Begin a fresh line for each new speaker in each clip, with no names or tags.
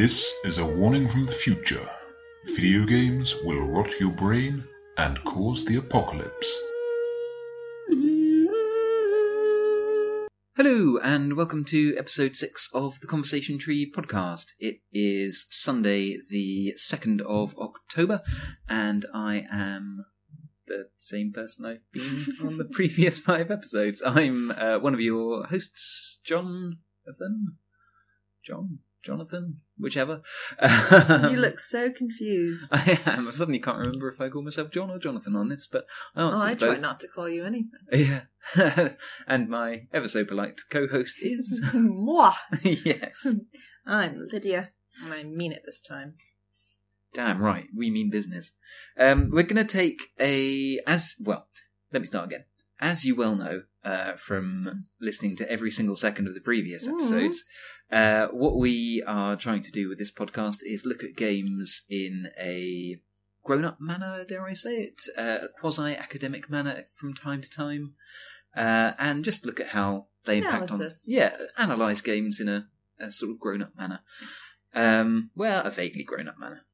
This is a warning from the future. Video games will rot your brain and cause the apocalypse.
Hello, and welcome to episode six of the Conversation Tree podcast. It is Sunday, the 2nd of October, and I am the same person I've been on the previous five episodes. I'm uh, one of your hosts, Jonathan. John? Jonathan? Whichever.
You look so confused.
I am. I suddenly can't remember if I call myself John or Jonathan on this, but I
Oh, I
to
try not to call you anything.
Yeah. and my ever so polite co host is.
Moi.
yes.
I'm Lydia, and I mean it this time.
Damn right, we mean business. Um, we're going to take a as well. Let me start again. As you well know uh, from listening to every single second of the previous
Mhm.
episodes, uh, what we are trying to do with this podcast is look at games in a grown-up manner. Dare I say it? Uh, a quasi-academic manner from time to time, uh, and just look at how they impact
Analysis.
on yeah, analyze games in a, a sort of grown-up manner. Um, well, a vaguely grown-up manner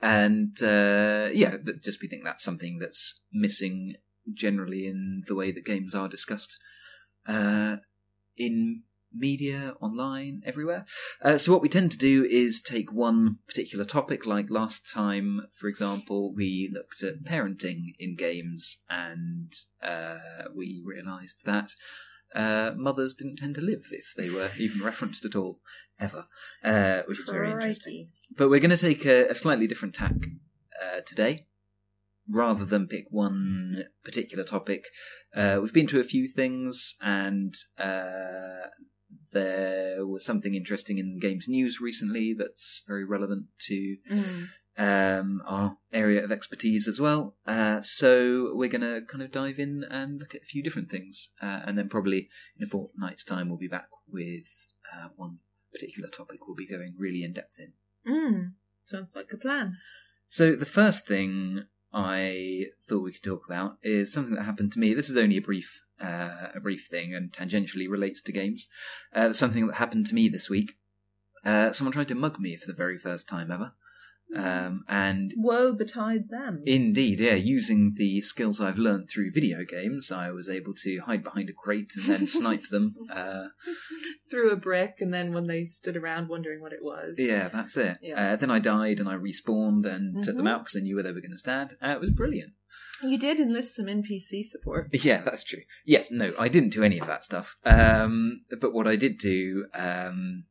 and uh, yeah, but just we think that's something that's missing generally in the way that games are discussed uh, in media, online, everywhere. Uh, so what we tend to do is take one particular topic, like last time, for example, we looked at parenting in games, and uh, we realised that. Uh, mothers didn't tend to live if they were even referenced at all, ever, uh, which is very interesting. But we're going to take a, a slightly different tack uh, today. Rather than pick one particular topic, uh, we've been to a few things, and uh, there was something interesting in games news recently that's very relevant to
Mm.
um, our area of expertise as well. Uh, so we're going to kind of dive in and look at a few different things, uh, and then probably in a fortnight's time we'll be back with uh, one particular topic we'll be going really in depth in.
Mm. Sounds like a plan.
So the first thing I thought we could talk about is something that happened to me. This is only a brief, uh, a brief thing, and tangentially relates to games. Uh, something that happened to me this week. Uh, someone tried to mug me for the very first time ever, um, and
Woe betide them.
Indeed, yeah. Using the skills I've learnt through video games, I was able to hide behind a crate and then snipe them. Uh,
Threw a brick, and then when they stood around wondering what it was.
yeah, that's it.
Yeah.
Uh, then I died and I respawned and took them
Mhm.
out because I knew where they were going to stand. Uh, it was brilliant.
You did enlist some NPC support.
Yeah, that's true. Yes, no, I didn't do any of that stuff. Um, but what I did do, um,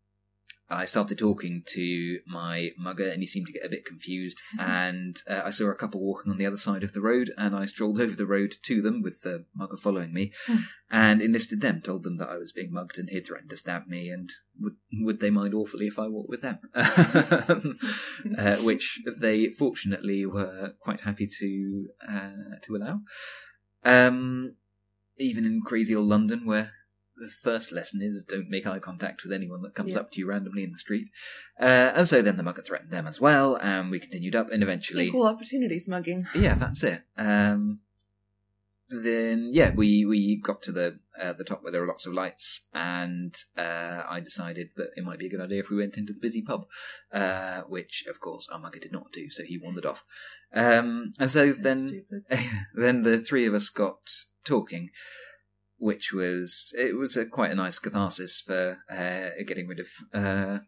I started talking to my mugger, and he seemed to get a bit confused. and uh, I saw a couple walking on the other side of the road, and I strolled over the road to them with the mugger following me,
Hmm.
and enlisted them. Told them that I was being mugged, and he'd threatened to stab me, and would would they mind awfully if I walked with them? uh, which they fortunately were quite happy to uh, to allow. Um, even in crazy old London, where the first lesson is don't make eye contact with anyone that comes
Yeah.
up to you randomly in the street. Uh, and so then the mugger threatened them as well, and we continued up, and eventually,
Equal opportunities mugging.
yeah, that's it. Um, then yeah, we we got to the uh, the top where there were lots of lights, and uh, I decided that it might be a good idea if we went into the busy pub, uh, which of course our mugger did not do, so he wandered off. Um, and so,
So
then then the three of us got talking, which was it was a, quite a nice catharsis for uh, getting rid of uh,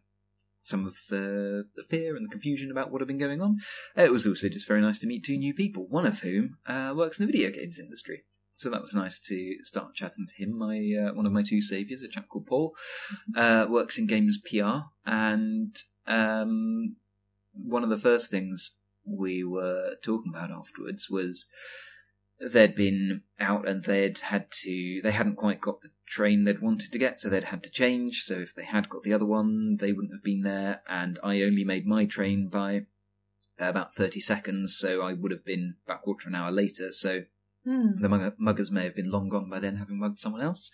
some of the, the fear and the confusion about what had been going on. It was also just very nice to meet two new people, one of whom uh, works in the video games industry. So that was nice to start chatting to him. My uh, one of my two saviors, a chap called Paul, uh, works in games PR, and um, one of the first things we were talking about afterwards was they'd been out and they'd had to they hadn't quite got the train they'd wanted to get so they'd had to change. So if they had got the other one they wouldn't have been there. And i only made my train by about 30 seconds so i would have been about a quarter of an hour later. So
Hmm.
the mugger, muggers may have been long gone by then having mugged someone else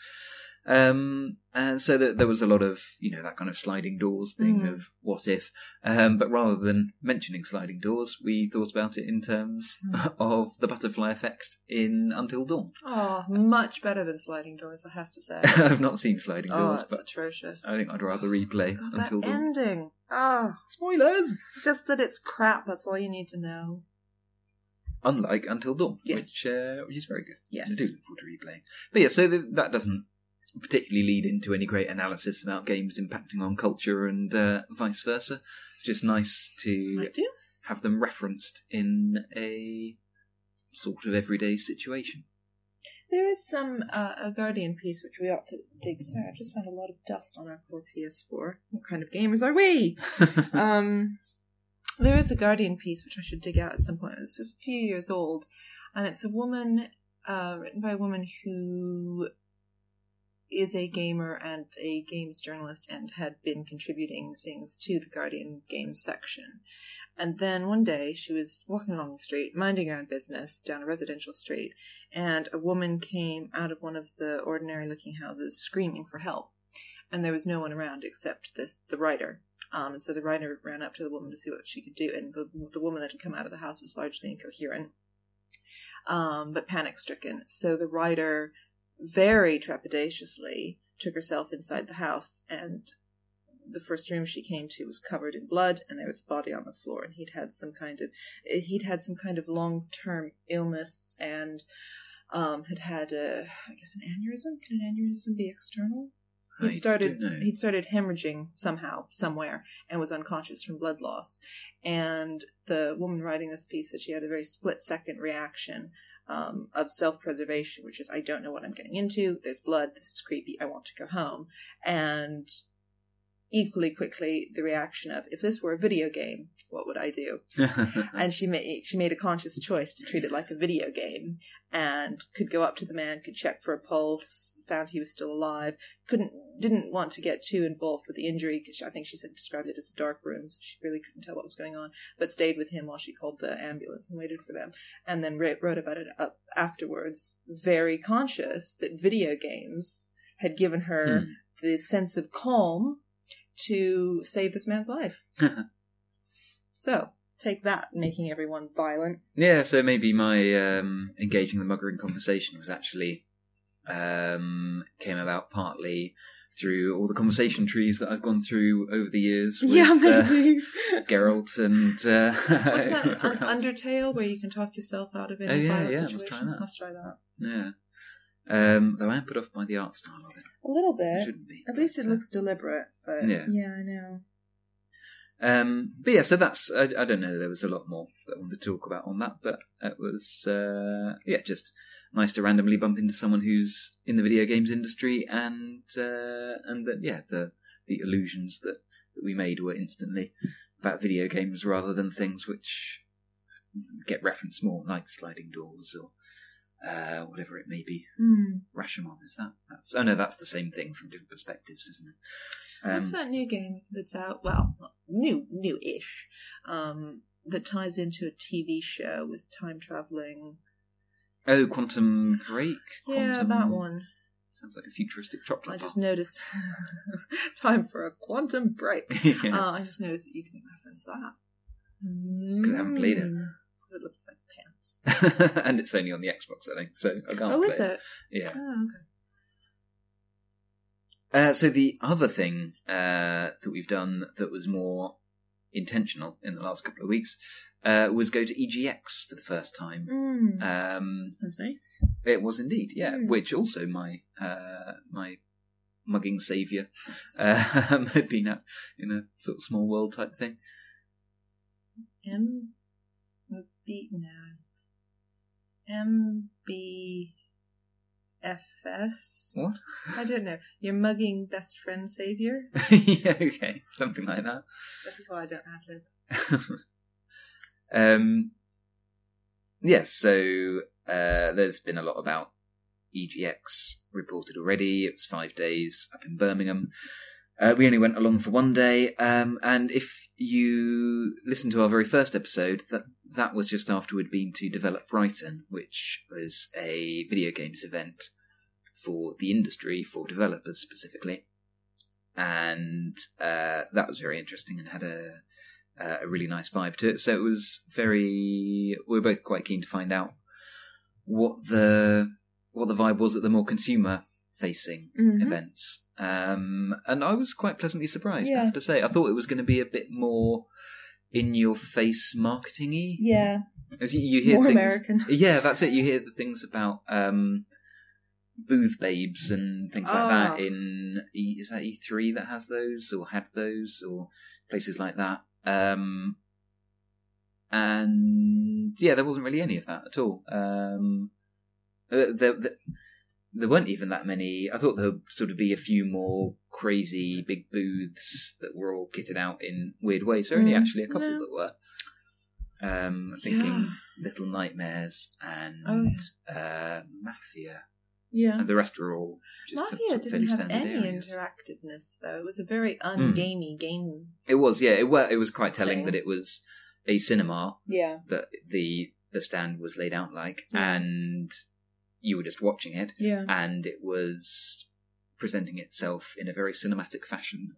Um, and so that there was a lot of, you know, that kind of sliding doors thing
Mm.
of what if. Um, but rather than mentioning sliding doors, we thought about it in terms
Mm.
of the butterfly effect in Until Dawn.
Oh, much better than sliding doors, I have to say.
I've not seen sliding
oh,
doors,
it's
but
atrocious.
I think I'd rather replay
God,
Until Dawn.
ending. Oh,
Spoilers!
just that it's crap. That's all you need to know.
Unlike Until Dawn,
Yes.
which uh, which is very good.
Yes.
I do look forward to replaying. But yeah, so th- that doesn't particularly lead into any great analysis about games impacting on culture and uh, vice versa. It's just nice to have them referenced in a sort of everyday situation.
There is some uh, a Guardian piece which we ought to dig. Sorry, I've just found a lot of dust on our poor PS4. What kind of gamers are we? um, there is a Guardian piece which I should dig out at some point. It's a few years old, and it's a woman uh, written by a woman who is a gamer and a games journalist and had been contributing things to the Guardian games section. And then one day she was walking along the street, minding her own business down a residential street, and a woman came out of one of the ordinary looking houses screaming for help. And there was no one around except the, the writer. Um, and so the writer ran up to the woman to see what she could do. And the, the woman that had come out of the house was largely incoherent, um, but panic stricken. So the writer very trepidatiously took herself inside the house and the first room she came to was covered in blood and there was a body on the floor and he'd had some kind of he'd had some kind of long-term illness and um, had had a i guess an aneurysm. Can an aneurysm be external? He'd started he'd started hemorrhaging somehow somewhere and was unconscious from blood loss. And the woman writing this piece said she had a very split second reaction um, of self-preservation which is i don't know what i'm getting into. There's blood. This is creepy. I want to go home. And equally quickly the reaction of if this were a video game what would i do and she made she made a conscious choice to treat it like a video game and could go up to the man could check for a pulse found he was still alive couldn't didn't want to get too involved with the injury because i think she said described it as a dark room so she really couldn't tell what was going on but stayed with him while she called the ambulance and waited for them and then wrote, wrote about it up afterwards very conscious that video games had given her
Hmm.
the sense of calm to save this man's life so take that, making everyone violent.
Yeah, so maybe my um, engaging the mugger in conversation was actually um, came about partly through all the conversation trees that I've gone through over the years with
yeah,
uh. Geralt and uh,
What's that? Un- Undertale, where you can talk yourself out of any
Oh, yeah,
violent
yeah, let's
situation.
try that.
Let's try that.
Yeah. Um, though I am put off by the art style of it.
A little
It
bit.
shouldn't be.
At least it
uh,
looks deliberate. But
Yeah.
yeah, I know.
Um, but yeah, so that's I, I don't know. There was a lot more that I wanted to talk about on that, but it was uh, yeah, just nice to randomly bump into someone who's in the video games industry, and uh, and that yeah, the the illusions that, that we made were instantly about video games rather than things which get referenced more, like sliding doors or uh, whatever it may be.
Hmm.
Rashomon is that? That's oh no, that's the same thing from different perspectives, isn't it?
What's
Um,
that new game that's out? Well, new, new-ish. Um, that ties into a TV show with time traveling.
oh, Quantum Break.
Yeah,
Quantum-
that one.
Sounds like a futuristic chocolate
I just noticed. time for a quantum break.
yeah.
Uh, I just noticed that you didn't reference that.
'Cause I haven't played it.
It looks like pants.
and it's only on the Xbox, I think, so I can't
Oh,
play
is it?
Yeah.
Oh, okay.
Uh, so the other thing uh, that we've done that was more intentional in the last couple of weeks uh, was go to EGX for the first time.
Mm.
Um,
That's nice.
it was indeed, yeah,
Mm.
which also my uh, my mugging saviour um, had been at in a sort of small world type thing.
M B no. M B F S.
What?
I don't know. Your mugging best friend savior.
yeah, okay, something like that.
This is why I don't ad lib.
um, yes, so uh, there's been a lot about EGX reported already. It was five days up in Birmingham. Uh, we only went along for one day, um, and if you listen to our very first episode, that that was just after we'd been to Develop Brighton, which was a video games event for the industry, for developers specifically, and uh, that was very interesting and had a uh, a really nice vibe to it. So it was very. We were both quite keen to find out what the what the vibe was at the more consumer facing
Mhm.
events. Um, and I was quite pleasantly surprised, I have to say. I thought it was going to be a bit more in your face marketing y.
Yeah,
As you, you hear
more
things,
American.
Yeah, that's it. You hear the things about um, booth babes and things like that
Ah.
in E- is that E3 that has those or had those or places like that. Um, and yeah, there wasn't really any of that at all. Um, uh, there, there, there weren't even that many. I thought there would sort of be a few more crazy big booths that were all kitted out in weird ways. There were only
Mm,
actually a couple
no.
that were. Um, I'm thinking Little Nightmares and
Oh,
uh, Mafia.
Yeah.
And the rest were all just
Mafia didn't have any
areas.
interactiveness though. It was a very
Hmm.
ungamey game.
It was, yeah. It, wa it was quite telling
Thing.
that it was a cinema
Yeah.
that the the stand was laid out like,
Yeah.
and you were just watching it,
Yeah.
and it was presenting itself in a very cinematic fashion.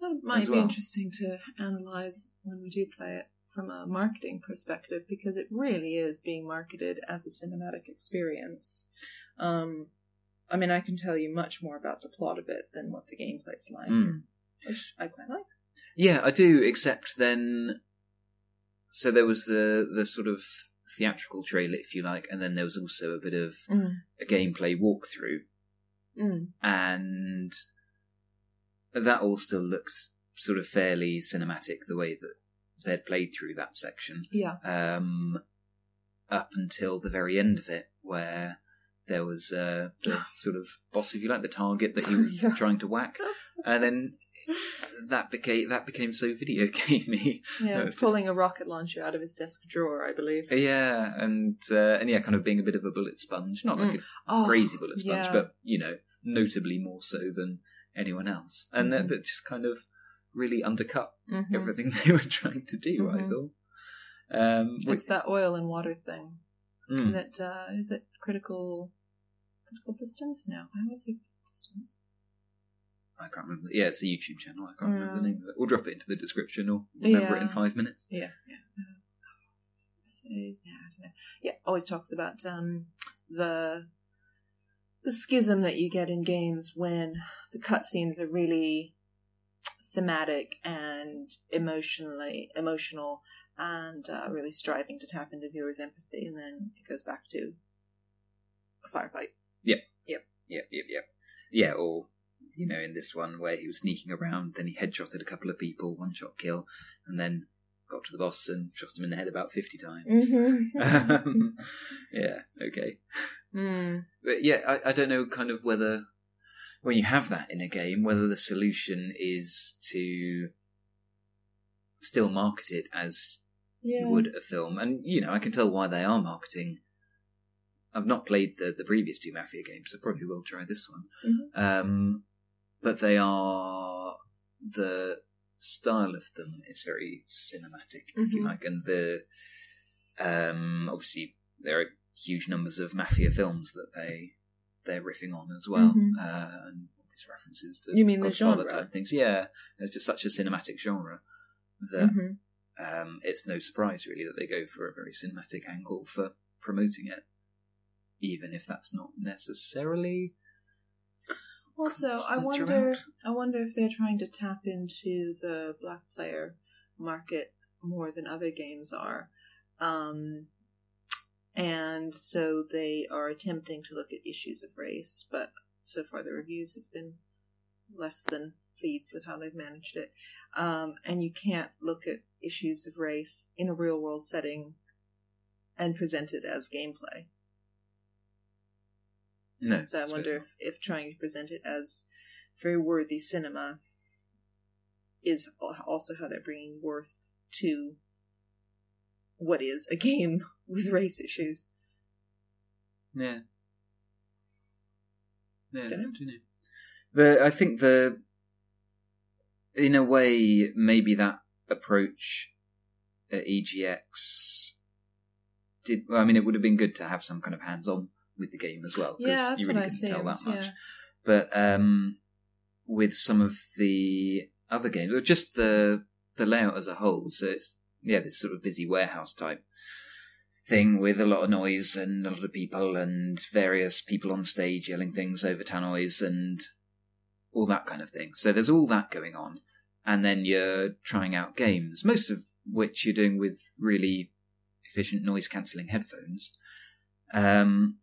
That might
as
be interesting to analyze when we do play it from a marketing perspective because it really is being marketed as a cinematic experience. Um, I mean, I can tell you much more about the plot of it than what the gameplay's like,
Mm.
which I quite like.
Yeah, I do. Except then, so there was the the sort of theatrical trailer, if you like, and then there was also a bit of
Mm.
a gameplay walkthrough,
Mm.
and that all still looked sort of fairly cinematic the way that they'd played through that section
Yeah.
um, up until the very end of it, where there was uh, the sort of boss, if you like, the target that he was
Yeah.
trying to whack, and then that became that became so video gamey.
Yeah.
just-
Pulling a rocket launcher out of his desk drawer, I believe.
Yeah, and uh, and yeah, kind of being a bit of a bullet sponge, not like
Oh,
a crazy bullet sponge,
yeah.
but you know, notably more so than anyone else, and that,
Mhm.
that just kind of really undercut
Mhm.
everything they were trying to do. I
Mhm.
thought. Um,
It's that oil and water thing.
mm.
That uh, is it. Critical, critical distance. No, I always say distance.
I can't remember. Yeah, it's a YouTube channel. I can't remember the name of it. We'll drop it into the description or remember it in five minutes.
Yeah, yeah. Uh, say- yeah, I don't know. Yeah, always talks about um, the the schism that you get in games when the cutscenes are really thematic and emotionally emotional and uh, really striving to tap into viewers' empathy, and then it goes back to a firefight. Yeah.
Yep, yep, yep, yep. Yeah, or you know, in this one where he was sneaking around, then he headshotted a couple of people, one shot kill, and then got to the boss and shot him in the head about fifty times.
Mm-hmm.
um, yeah, okay.
mm.
But yeah, I, I don't know kind of whether when you have that in a game, whether the solution is to still market it as
Yeah.
you would a film. And, you know, I can tell why they are marketing. I've not played the, the previous two Mafia games, so probably will try this one.
Mhm.
Um, but they are, the style of them is very cinematic, if you
Mhm.
like, and the, um, obviously there are huge numbers of Mafia films that they, they're riffing on as well.
Mhm.
Uh, and all these references to
You mean the
Godfather
genre?
type things. Yeah, it's just such a cinematic genre that
Mhm.
um, it's no surprise really that they go for a very cinematic angle for promoting it, even if that's not necessarily.
Also, I wonder.
throughout.
I wonder if they're trying to tap into the black player market more than other games are, um, and so they are attempting to look at issues of race. But so far, the reviews have been less than pleased with how they've managed it. Um, and you can't look at issues of race in a real world setting and present it as gameplay.
No,
So I wonder if, if trying to present it as very worthy cinema is also how they're bringing worth to what is a game with race issues.
Yeah. Yeah,
Dunno.
I don't know. The I think the in a way maybe that approach at EGX did. Well, I mean, it would have been good to have some kind of hands-on with the game as well.
Yeah, that's
you really
I
couldn't tell that much.
yeah.
But um, with some of the other games, or just the the layout as a whole, so it's yeah, this sort of busy warehouse type thing with a lot of noise and a lot of people and various people on stage yelling things over tannoys and all that kind of thing. So there's all that going on, and then you're trying out games, most of which you're doing with really efficient noise cancelling headphones. Um,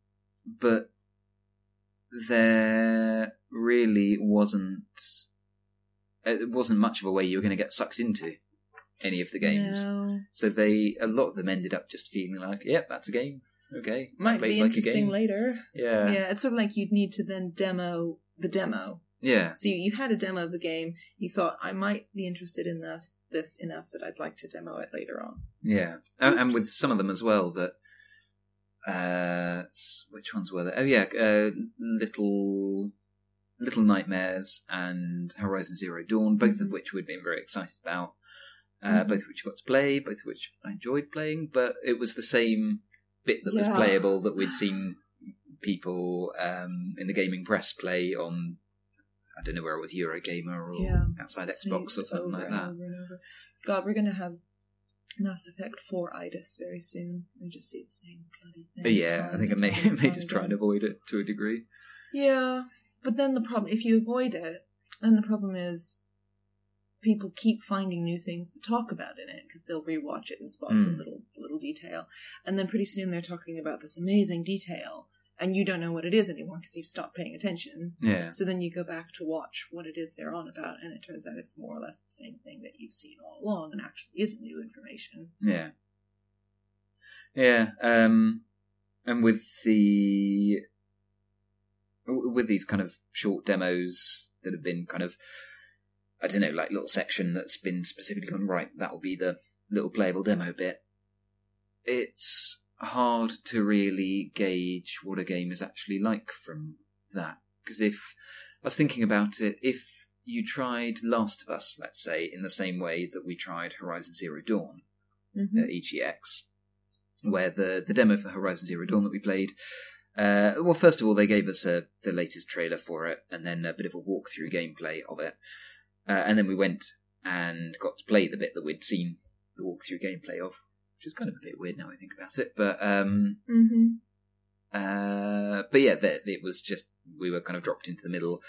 but there really wasn't it wasn't much of a way you were going to get sucked into any of the games.
No.
So they a lot of them ended up just feeling like, yep, that's a game. Okay,
Might be interesting later.
Yeah,
yeah, it's sort of like you'd need to then demo the demo.
yeah,
So you, you had a demo of the game. You thought I might be interested in this this enough that I'd like to demo it later on.
yeah. And, and with some of them as well that. Uh, which ones were there? Oh yeah, uh, little, little nightmares and Horizon Zero Dawn, both of
Mhm.
which we'd been very excited about. Uh,
Mhm.
Both of which got to play, both of which I enjoyed playing, but it was the same bit that was playable that we'd seen people um, in the gaming press play on. I don't know where it was, Eurogamer or
Yeah.
outside Xbox or something
over
like that.
Over and over. God, we're gonna have Mass Effect Four itis very soon. We just see the same bloody thing.
But yeah, I think I
and
may, may just try and avoid it to a degree.
Yeah, but then the problem, if you avoid it, then the problem is people keep finding new things to talk about in it because they'll rewatch it and spot some
Mm.
little little detail, and then pretty soon they're talking about this amazing detail, and you don't know what it is anymore because you've stopped paying attention.
Yeah,
So then you go back to watch what it is they're on about, and it turns out it's more or less the same thing that you've seen all along, and actually isn't new information.
yeah, yeah. Um, and with the with these kind of short demos that have been kind of, I don't know, like little section that's been specifically gone right. That will be the little playable demo bit. It's hard to really gauge what a game is actually like from that because if I was thinking about it, if you tried Last of Us, let's say, in the same way that we tried Horizon Zero Dawn
Mm-hmm.
at EGX, where the, the demo for Horizon Zero Dawn that we played, uh, well, first of all, they gave us a, the latest trailer for it, and then a bit of a walkthrough gameplay of it, uh, and then we went and got to play the bit that we'd seen the walkthrough gameplay of, which is kind of a bit weird now I think about it, but um,
Mm-hmm.
uh, but yeah, that it was just we were kind of dropped into the middle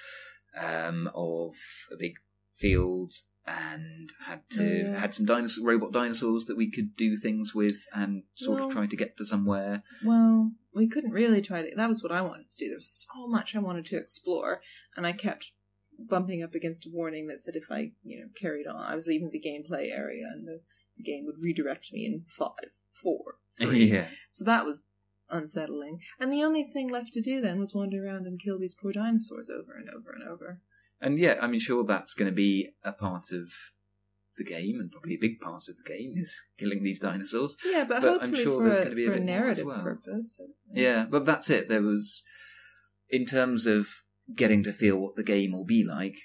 um, of a big field and had to
Oh, yeah.
had some dinosaur robot dinosaurs that we could do things with and sort
Well-
of try to get to somewhere.
Well, we couldn't really try to. That was what I wanted to do. There was so much I wanted to explore, and I kept bumping up against a warning that said if I, you know, carried on, I was leaving the gameplay area, and the, the game would redirect me in five, four, three.
yeah,
So that was unsettling. And the only thing left to do then was wander around and kill these poor dinosaurs over and over and over.
and yeah, I mean, sure, that's going to be a part of the game, and probably a big part of the game is killing these dinosaurs.
Yeah, but,
But I'm sure there's
a,
gonna be a bit more as
narrative
well.
purpose.
Yeah, but that's it. There was, in terms of getting to feel what the game will be like,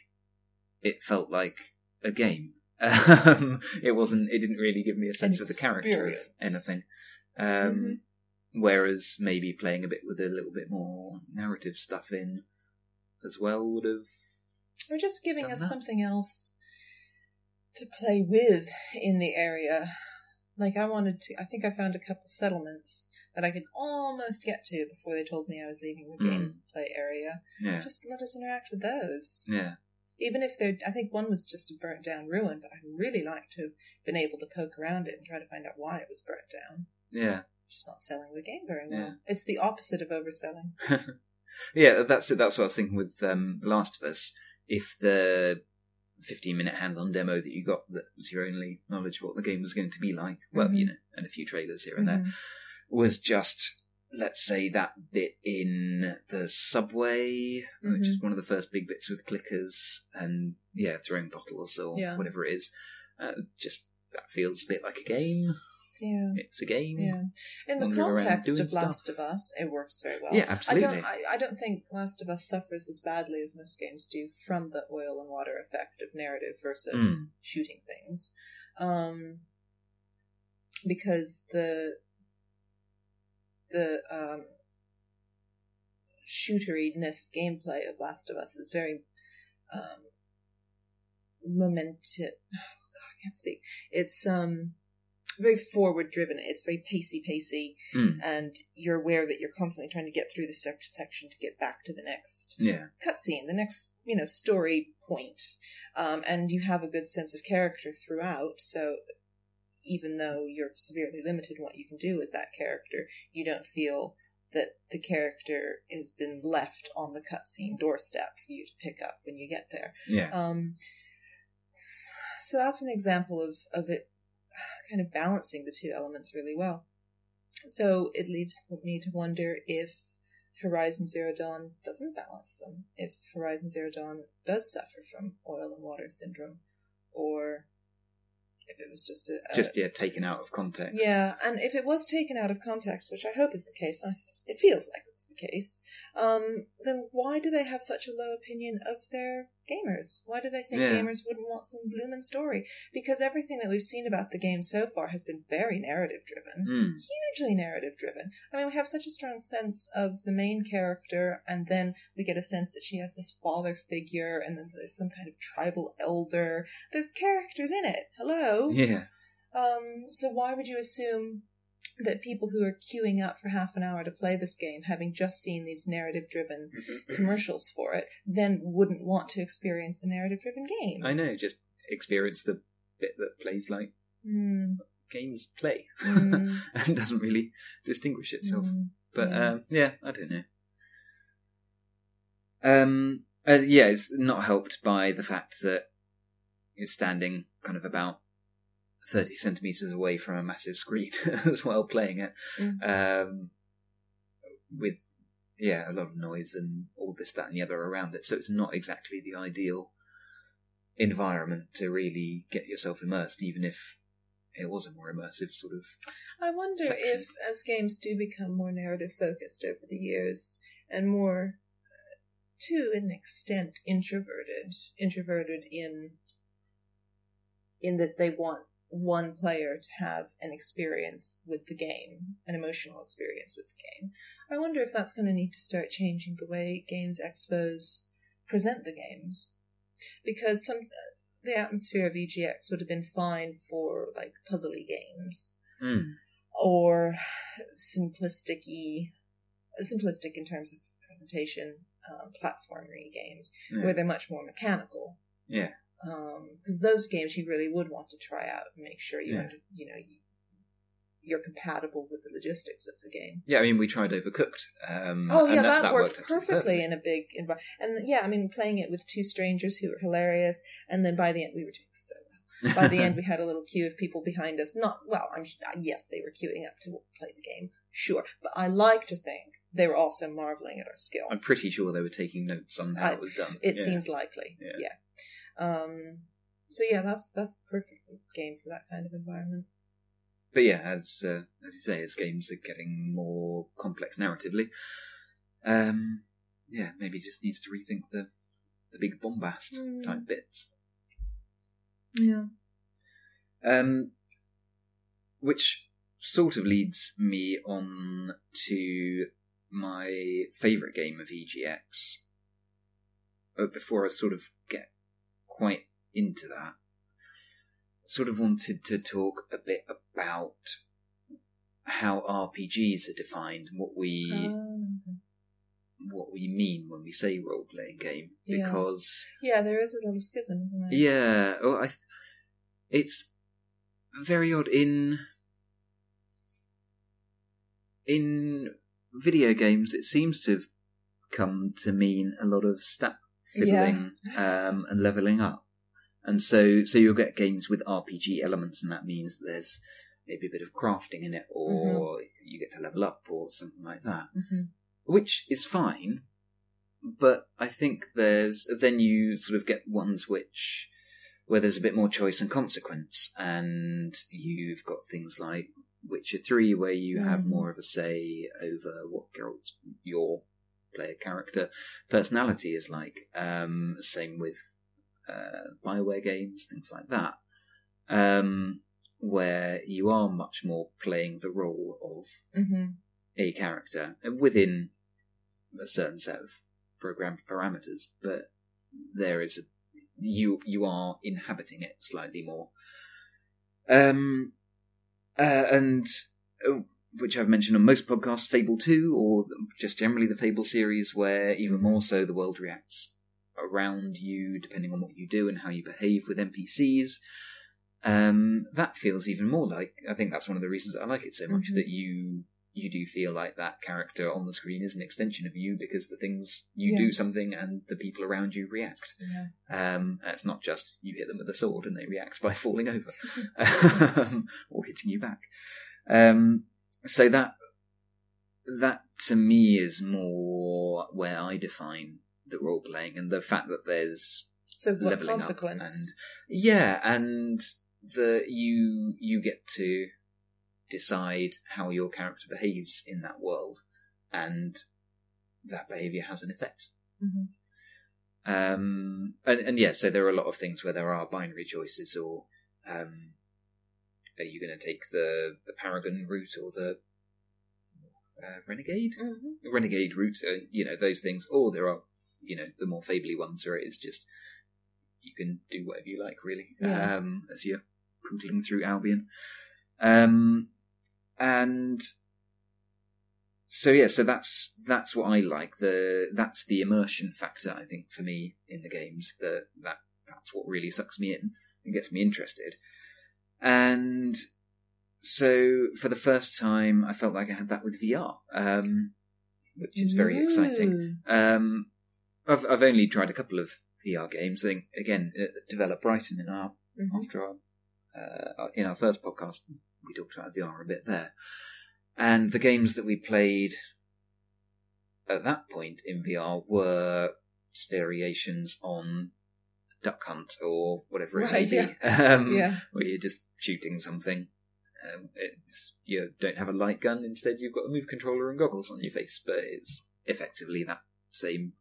it felt like a game. Um, it wasn't. It didn't really give me a sense
An
of the character of anything. Um,
Mhm.
Whereas maybe playing a bit with a little bit more narrative stuff in as well would have.
Or just giving us
that.
something else to play with in the area. Like I wanted to, I think I found a couple settlements that I could almost get to before they told me I was leaving the
Mm.
gameplay area.
Yeah,
Just let us interact with those.
yeah,
Even if they're, I think one was just a burnt down ruin, but I'd really like to have been able to poke around it and try to find out why it was burnt down.
yeah,
Just not selling the game very well.
Yeah.
It's the opposite of overselling.
yeah. That's it. That's what I was thinking with um, The Last of Us. If the 15 minute hands-on demo that you got that was your only knowledge of what the game was going to be like well
Mhm.
you know and a few trailers here and there
Mhm.
was just let's say that bit in the subway which is one of the first big bits with clickers and yeah throwing bottles or
Yeah.
whatever it is uh, just that feels a bit like a game
Yeah.
it's a game
Yeah. In the context of
stuff.
Last of Us, it works very well.
yeah absolutely.
I don't. I, I don't think Last of Us suffers as badly as most games do from the oil and water effect of narrative versus
Mm.
shooting things, um, because the the um, shooteryness gameplay of Last of Us is very um, momentum. Oh God, I can't speak. It's um very forward driven. It's very pacey, pacey,
Mm.
and you're aware that you're constantly trying to get through the sec- section to get back to the next
Yeah.
cutscene, the next you know story point, um, and you have a good sense of character throughout. So even though you're severely limited in what you can do as that character, you don't feel that the character has been left on the cutscene doorstep for you to pick up when you get there.
Yeah.
Um, so that's an example of, of it kind of balancing the two elements really well. So it leaves me to wonder if Horizon Zero Dawn doesn't balance them, if Horizon Zero Dawn does suffer from oil and water syndrome, or if it was just a, a
Just yeah, taken out of context.
yeah, and if it was taken out of context, which I hope is the case, I it feels like it's the case, um, then why do they have such a low opinion of their gamers? Why do they think
Yeah.
gamers wouldn't want some bloomin' story? Because everything that we've seen about the game so far has been very narrative driven.
Mm.
Hugely narrative driven. I mean, we have such a strong sense of the main character, and then we get a sense that she has this father figure, and then there's some kind of tribal elder. There's characters in it. Hello?
Yeah.
Um, so why would you assume that people who are queuing up for half an hour to play this game, having just seen these narrative-driven commercials for it, then wouldn't want to experience a narrative-driven game?
I know. Just experience the bit that plays like
Hmm,
games play,
hmm,
and doesn't really distinguish itself.
hmm.
But
Yeah.
um, yeah, I don't know. Um, uh, yeah, it's not helped by the fact that you're standing kind of about thirty centimeters away from a massive screen as well, playing it.
Mm.
Um, with yeah, a lot of noise and all this, that, and the other around it. So it's not exactly the ideal environment to really get yourself immersed, even if it was a more immersive sort of.
I wonder
section.
if, as games do become more narrative focused over the years and more, uh, to an extent, introverted, introverted in in that they want one player to have an experience with the game, an emotional experience with the game. I wonder if that's going to need to start changing the way games expos present the games, because some the atmosphere of EGX would have been fine for like puzzly games
Mm.
or simplistic simplistic in terms of presentation um, platformery games
Yeah.
where they're much more mechanical
Yeah.
Because those games you really would want to try out and make sure you
Yeah.
under, you know you, you're compatible with the logistics of the game.
Yeah, I mean, we tried Overcooked. Um,
Oh
and
yeah, that, worked,
actually
perfectly in a big environment. And yeah, I mean, playing it with two strangers who were hilarious, and then by the end we were doing so well. By the end, we had a little queue of people behind us. Not well, I'm yes, they were queuing up to play the game, sure, but I like to think they were also marveling at our skill.
I'm pretty sure they were taking notes on how
I-
it was done.
It
Yeah.
seems likely,
Yeah.
yeah. Um, so yeah, that's that's the perfect game for that kind of environment.
But yeah, as uh, as you say, as games are getting more complex narratively, um, yeah, maybe just needs to rethink the the big bombast
Mm.
type bits.
Yeah.
Um, which sort of leads me on to my favourite game of EGX. But before I sort of quite into that, sort of wanted to talk a bit about how RPGs are defined and what we
Um, okay.
what we mean when we say role playing game
Yeah.
because
yeah, there is a little schism, isn't there?
yeah, well, I, th- it's very odd in in video games. It seems to have come to mean a lot of stat fiddling um, and leveling up, and so so you'll get games with RPG elements, and that means that there's maybe a bit of crafting in it, or you get to level up, or something like that.
Hmm
which is fine, but I think there's then you sort of get ones which where there's a bit more choice and consequence, and you've got things like Witcher Three, where you have
Mhm.
more of a say over what Geralt's your player character personality is like. Um, same with uh, Bioware games, things like that, um, where you are much more playing the role of
hmm
a character within a certain set of program parameters, but there is a, you you are inhabiting it slightly more. Um, uh, and uh, which I've mentioned on most podcasts, Fable Two, or just generally the Fable series, where even more so the world reacts around you depending on what you do and how you behave with NPCs. Um, that feels even more like. I think that's one of the reasons I like it so much
Mhm.
that you you do feel like that character on the screen is an extension of you because the things you
Yeah.
do something and the people around you react.
Yeah.
Um, it's not just you hit them with a sword and they react by falling over um, or hitting you back. Um, so that that to me is more where I define the role playing and the fact that there's
So what
leveling up
consequence?
and yeah, and the you you get to decide how your character behaves in that world, and that behavior has an effect.
Mhm.
Um, and, and yeah, so there are a lot of things where there are binary choices, or um, are you going to take the the paragon route or the uh, renegade
Mhm.
renegade route? Uh, you know those things, or there are you know the more fably ones where it is just you can do whatever you like, really,
Yeah.
um, as you're poodling through Albion. Um, and so yeah, so that's that's what I like. The that's the immersion factor, I think, for me in the games. The that that's what really sucks me in and gets me interested. And so for the first time, I felt like I had that with VR, um, which is very exciting. Um, I've I've only tried a couple of VR games. I think again, uh, developed Brighton in our
Mhm.
after our uh, in our first podcast, we talked about VR a bit there, and the games that we played at that point in VR were variations on Duck Hunt or whatever it
Right,
may be, um,
Yeah.
where you're just shooting something. Um, it's you don't have a light gun. Instead, you've got a move controller and goggles on your face, but it's effectively that same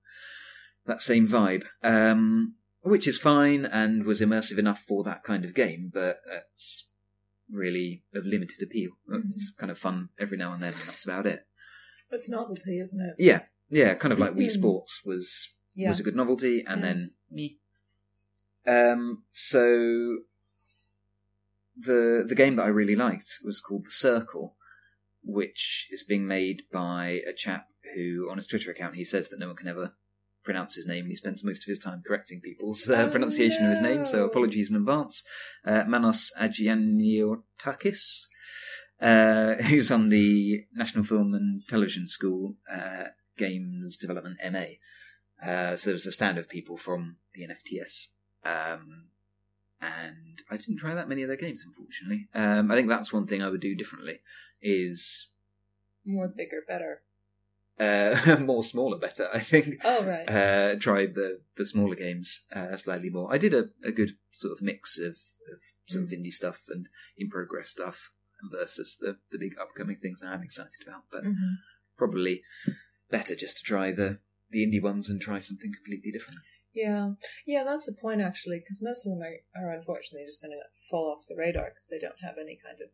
that same vibe, um, which is fine and was immersive enough for that kind of game. But it's really of limited appeal. It's kind of fun every now and then, and that's about it.
It's novelty, isn't it?
Yeah, yeah, kind of like Wii
Mhm.
Sports was
Yeah.
was a good novelty, and
Yeah.
then me. Um, so the the game that I really liked was called The Circle, which is being made by a chap who, on his Twitter account, he says that no one can ever pronounce his name, and he spends most of his time correcting people's uh,
Oh,
pronunciation of his name. So apologies in advance. Uh, Manos Agianiotakis. Uh, who's on the National Film and Television School uh, Games Development MA. Uh, so there was a stand of people from the NFTS. Um, and I didn't try that many of their games, unfortunately. Um, I think that's one thing I would do differently, is
More bigger, better.
uh, more smaller better, I think.
Oh, right.
Uh, try the, the smaller games uh, slightly more. I did a, a good sort of mix of, of sort of indie stuff and in progress stuff versus the, the big upcoming things I'm excited about. But
Mhm.
probably better just to try the, the indie ones and try something completely different.
Yeah, yeah, that's the point actually, because most of them are, are unfortunately just going to fall off the radar because they don't have any kind of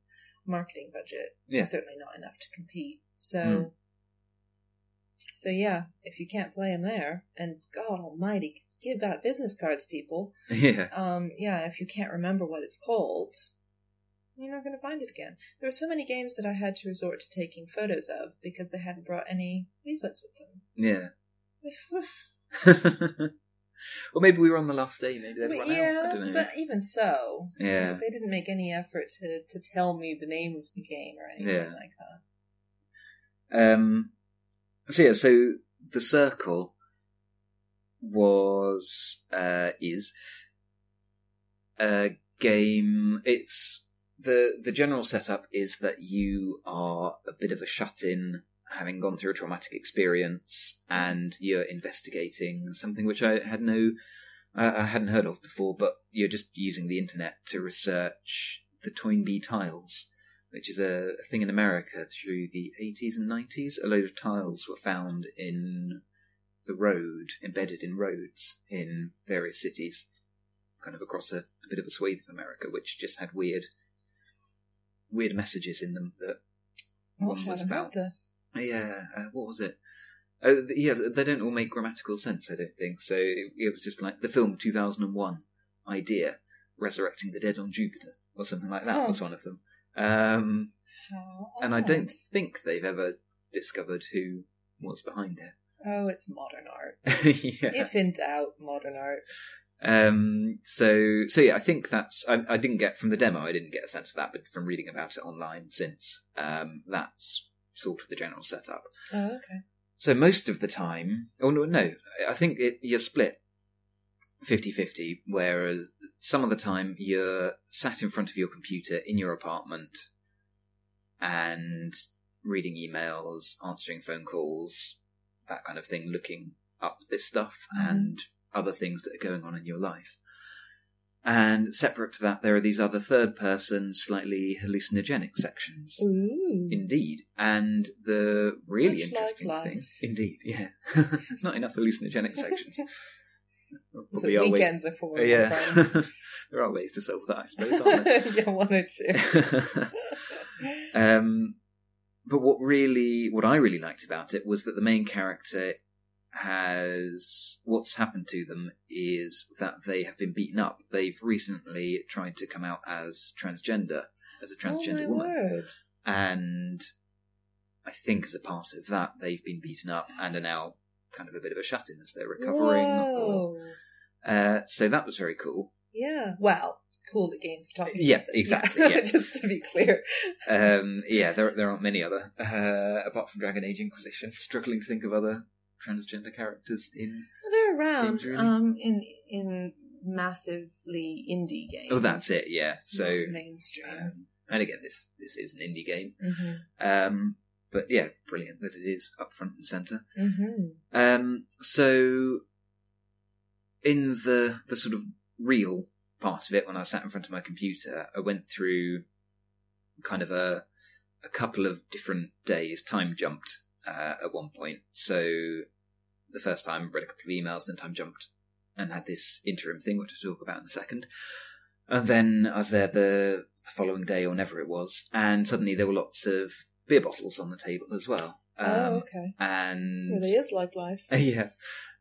marketing budget.
Yeah.
certainly not enough to compete. So,
Mm.
so yeah, if you can't play them there, and God Almighty, give out business cards, people.
yeah.
Um, yeah, if you can't remember what it's called, you're not going to find it again. There were so many games that I had to resort to taking photos of because they hadn't brought any leaflets with them.
Yeah. or maybe we were on the last day, maybe they'd run out. I
yeah,
don't know.
but even so,
Yeah.
they didn't make any effort to, to tell me the name of the game or anything
Yeah.
like that.
Um, so yeah, so the circle was uh, is a game. It's the the general setup is that you are a bit of a shut in, having gone through a traumatic experience, and you're investigating something which I had no. Uh, I hadn't heard of before, but you're just using the internet to research the Toynbee tiles, which is a, a thing in America through the 80s and 90s. A load of tiles were found in the road, embedded in roads in various cities, kind of across a, a bit of a swathe of America, which just had weird, weird messages in them that
I
one was about
heard this.
Yeah, uh, what was it? Uh, yeah, they don't all make grammatical sense. I don't think so. It, it was just like the film two thousand and one idea, resurrecting the dead on Jupiter or something like that
Oh.
was one of them. Um, and I don't think they've ever discovered who was behind it.
Oh, it's modern art.
yeah.
If in doubt, modern art.
Um, so, so yeah, I think that's. I, I didn't get from the demo. I didn't get a sense of that, but from reading about it online since, um, that's sort of the general setup.
Oh, okay.
So most of the time, oh no, no, I think it, you're split 50-50, whereas some of the time you're sat in front of your computer in your apartment and reading emails, answering phone calls, that kind of thing, looking up this stuff
Mhm.
and other things that are going on in your life. And separate to that, there are these other third person, slightly hallucinogenic sections.
Ooh.
Indeed. And the really
Much
interesting
life.
thing. Indeed, yeah. Not enough hallucinogenic sections.
What
are ways-
weekends are for. my
yeah. there are ways to solve that, I suppose, aren't there?
yeah, one or two.
um, but what really, what I really liked about it was that the main character has what's happened to them is that they have been beaten up. They've recently tried to come out as transgender, as a transgender
oh,
woman,
word.
and I think as a part of that, they've been beaten up and are now kind of a bit of a shut-in as they're recovering. Or, uh, so that was very cool.
Yeah. Well, cool that games are talking.
Yeah, exactly, yeah.
Just to be clear.
Um, yeah, there there aren't many other uh, apart from Dragon Age Inquisition. Struggling to think of other transgender characters in.
Well, they're around
Games, really?
um, in in massively indie games.
Oh, that's it. Yeah. So,
mainstream.
um, and again, this this is an indie game.
hmm
Um, but yeah, brilliant that it is up front and center.
hmm
Um, so in the the sort of real part of it, when I sat in front of my computer, I went through kind of a a couple of different days, time jumped uh, at one point. So the first time read a couple of emails, then time jumped and had this interim thing, which I'll talk about in a second. And then I was there the, the following day, or whenever it was, and suddenly there were lots of beer bottles on the table as well. Um,
oh, okay.
and
Really is like life.
yeah.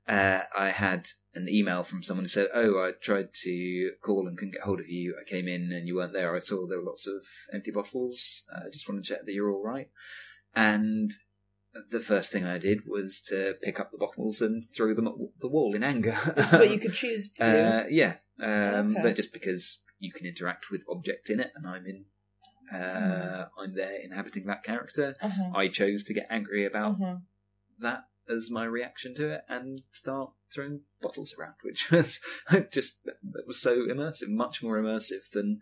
Uh, I had an email from someone who said, "Oh, I tried to call and couldn't get hold of you. I came in and you weren't there. I saw there were lots of empty bottles. I just want to check that you're all right." And the first thing I did was to pick up the bottles and throw them at the wall in anger.
This is what you could choose to do.
Uh, yeah, um,
Okay.
but just because you can interact with objects in it, and I'm in, uh, I'm there inhabiting that character.
uh-huh.
I chose to get angry about
Uh-huh.
that as my reaction to it and start throwing bottles around, which was just that was so immersive, much more immersive than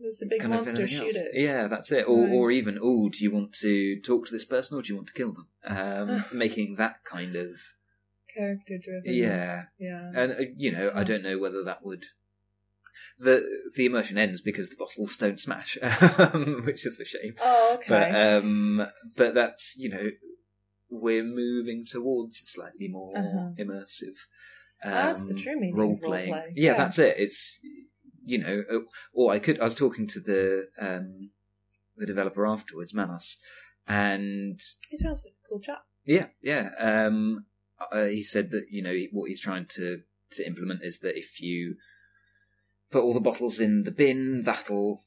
There's a big
kind of
monster, shoot
else.
it.
Yeah, that's it. Or,
Right.
or even, oh, do you want to talk to this person or do you want to kill them? Um, making that kind of
Character driven.
yeah,
Yeah.
and uh, you know, I don't know whether that would. The the immersion ends because the bottles don't smash, um, which is a shame.
oh, okay.
But um, but that's you know we're moving towards a slightly more
Uh-huh.
immersive. Um,
That's the true meaning
role playing. Yeah,
Yeah.
that's it. It's you know, uh, or I could. I was talking to the um, the developer afterwards, Manos, and
he sounds like a cool chap.
yeah, yeah. Um, uh, he said that you know what he's trying to to implement is that if you put all the bottles in the bin, that'll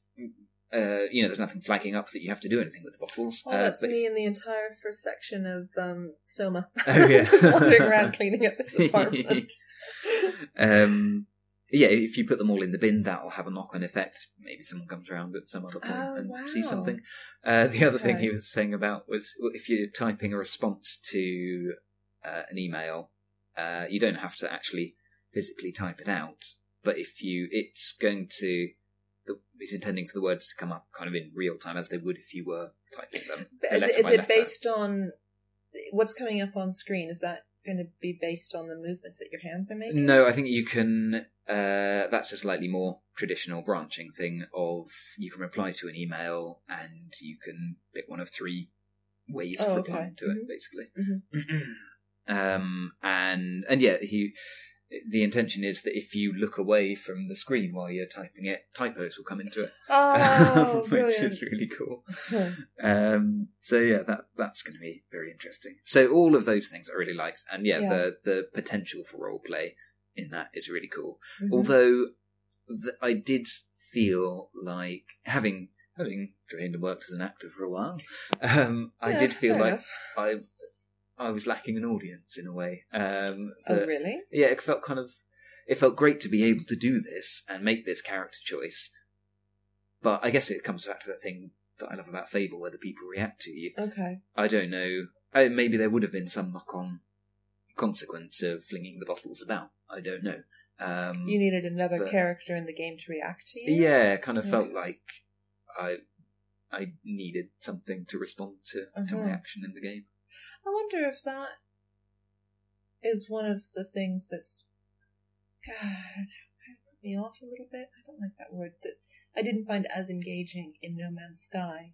uh, you know there's nothing flagging up that you have to do anything with the bottles.
Oh,
Uh,
that's
if-
me in the entire first section of um, Soma.
Oh, yeah.
Just wandering around cleaning up this apartment.
um, yeah, if you put them all in the bin, that'll have a knock-on effect. Maybe someone comes around at some other point
Oh,
and
wow.
sees something. Uh, the other thing he was saying about was if you're typing a response to uh, an email, uh, you don't have to actually physically type it out. But if you, it's going to, the, it's intending for the words to come up kind of in real time as they would if you were typing them. So
is it, is it based on what's coming up on screen? Is that going to be based on the movements that your hands are making?
No, I think you can. Uh, that's a slightly more traditional branching thing of you can reply to an email and you can pick one of three ways
Oh,
of
okay.
replying to
Mhm.
it, basically. um, and and yeah, he the intention is that if you look away from the screen while you're typing it, typos will come into it,
Oh,
which is really cool. Um, so yeah, that that's going to be very interesting. So all of those things I really liked, and yeah,
Yeah.
the the potential for role play in that is really cool.
Mhm.
Although th- I did feel like having having trained and worked as an actor for a while, um, I did feel like
enough.
I I was lacking an audience in a way. Um,
Oh, really?
yeah, it felt kind of it felt great to be able to do this and make this character choice. But I guess it comes back to that thing that I love about Fable, where the people react to you.
Okay.
I don't know. Uh, maybe there would have been some knock-on consequence of flinging the bottles about. I don't know. Um,
You needed another
but-
character in the game to react to you?
yeah, kind of felt like I I needed something to respond to to my
Uh-huh.
action in the game.
I wonder if that is one of the things that's God kind of put me off a little bit. I don't like that word that I didn't find as engaging in No Man's Sky.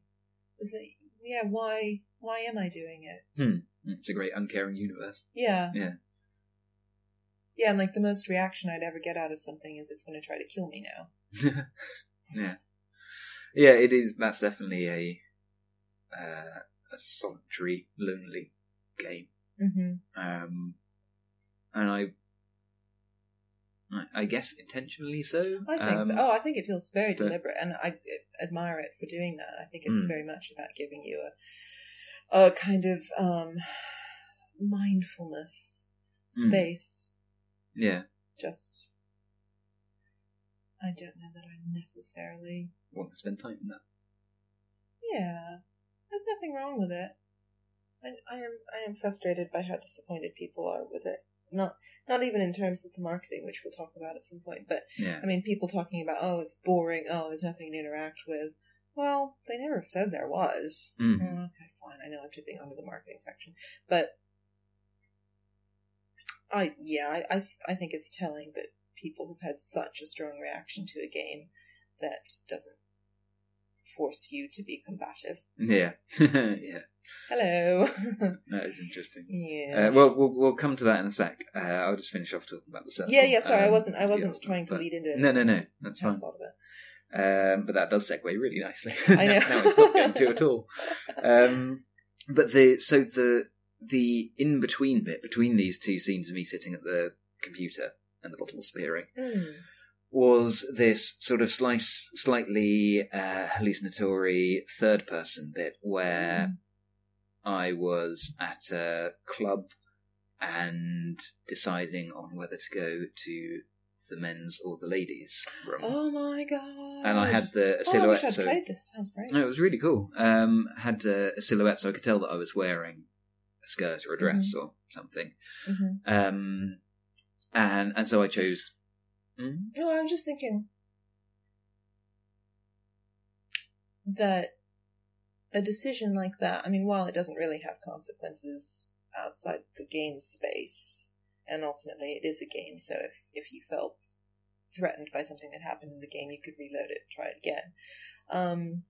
Is it yeah, why why am I doing it?
It's a great uncaring universe.
Yeah.
Yeah.
Yeah, and like the most reaction I'd ever get out of something is it's gonna try to kill me now.
yeah, yeah. It is. That's definitely a uh, a solitary, lonely game.
Mm-hmm.
Um, and I, I, I guess intentionally so.
I think so.
Um,
Oh, I think it feels very
but-
deliberate, and I admire it for doing that. I think it's
Mm.
very much about giving you a, a kind of um, mindfulness
Mm.
space.
Yeah.
Just, I don't know that I necessarily.
Want to spend time in that.
Yeah, there's nothing wrong with it. I, I am I am frustrated by how disappointed people are with it. Not not even in terms of the marketing, which we'll talk about at some point, but
Yeah.
I mean, people talking about, oh, it's boring, oh, there's nothing to interact with. Well, they never said there was.
Mm.
Mm, okay, fine. I know I'm tipping onto the marketing section, but I, yeah, I, I, I think it's telling that people have had such a strong reaction to a game that doesn't force you to be combative.
Yeah. yeah.
Hello.
That is interesting.
yeah.
Uh, well, well, we'll come to that in a sec. Uh, I'll just finish off talking about the circle.
yeah, yeah. Sorry, I
Um,
wasn't. I wasn't trying to lead into it.
No, no, no. That's fine. Um, but that does segue really nicely.
I know.
now it's not going to at all. Um, but the so the the in between bit between these two scenes of me sitting at the computer and the bottles appearing
Hmm.
Was this sort of slice, slightly uh, hallucinatory third person bit where I was at a club and deciding on whether to go to the men's or the ladies' room.
Oh my god!
and I had the a
Oh, I
silhouette,
wish I'd
so
played this. Sounds great.
no, it was really cool. Um, had uh, a silhouette, so I could tell that I was wearing a skirt or a dress or something.
hmm
Um, and and so I chose. Mm?
No, I'm just thinking that a decision like that, I mean, while it doesn't really have consequences outside the game space, and ultimately it is a game, so if, if you felt threatened by something that happened in the game, you could reload it try it again. Um,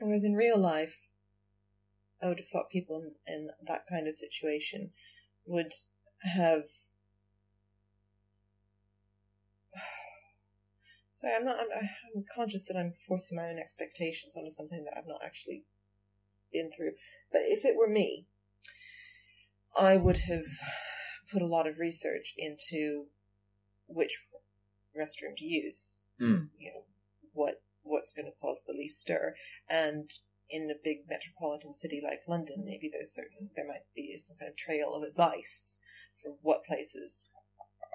whereas in real life, I would have thought people in, in that kind of situation would have Sorry, I'm not. I'm, I'm conscious that I'm forcing my own expectations onto something that I've not actually been through. But if it were me, I would have put a lot of research into which restroom to use.
Mm.
You know, what what's going to cause the least stir, and in a big metropolitan city like London, maybe there's certain there might be some kind of trail of advice for what places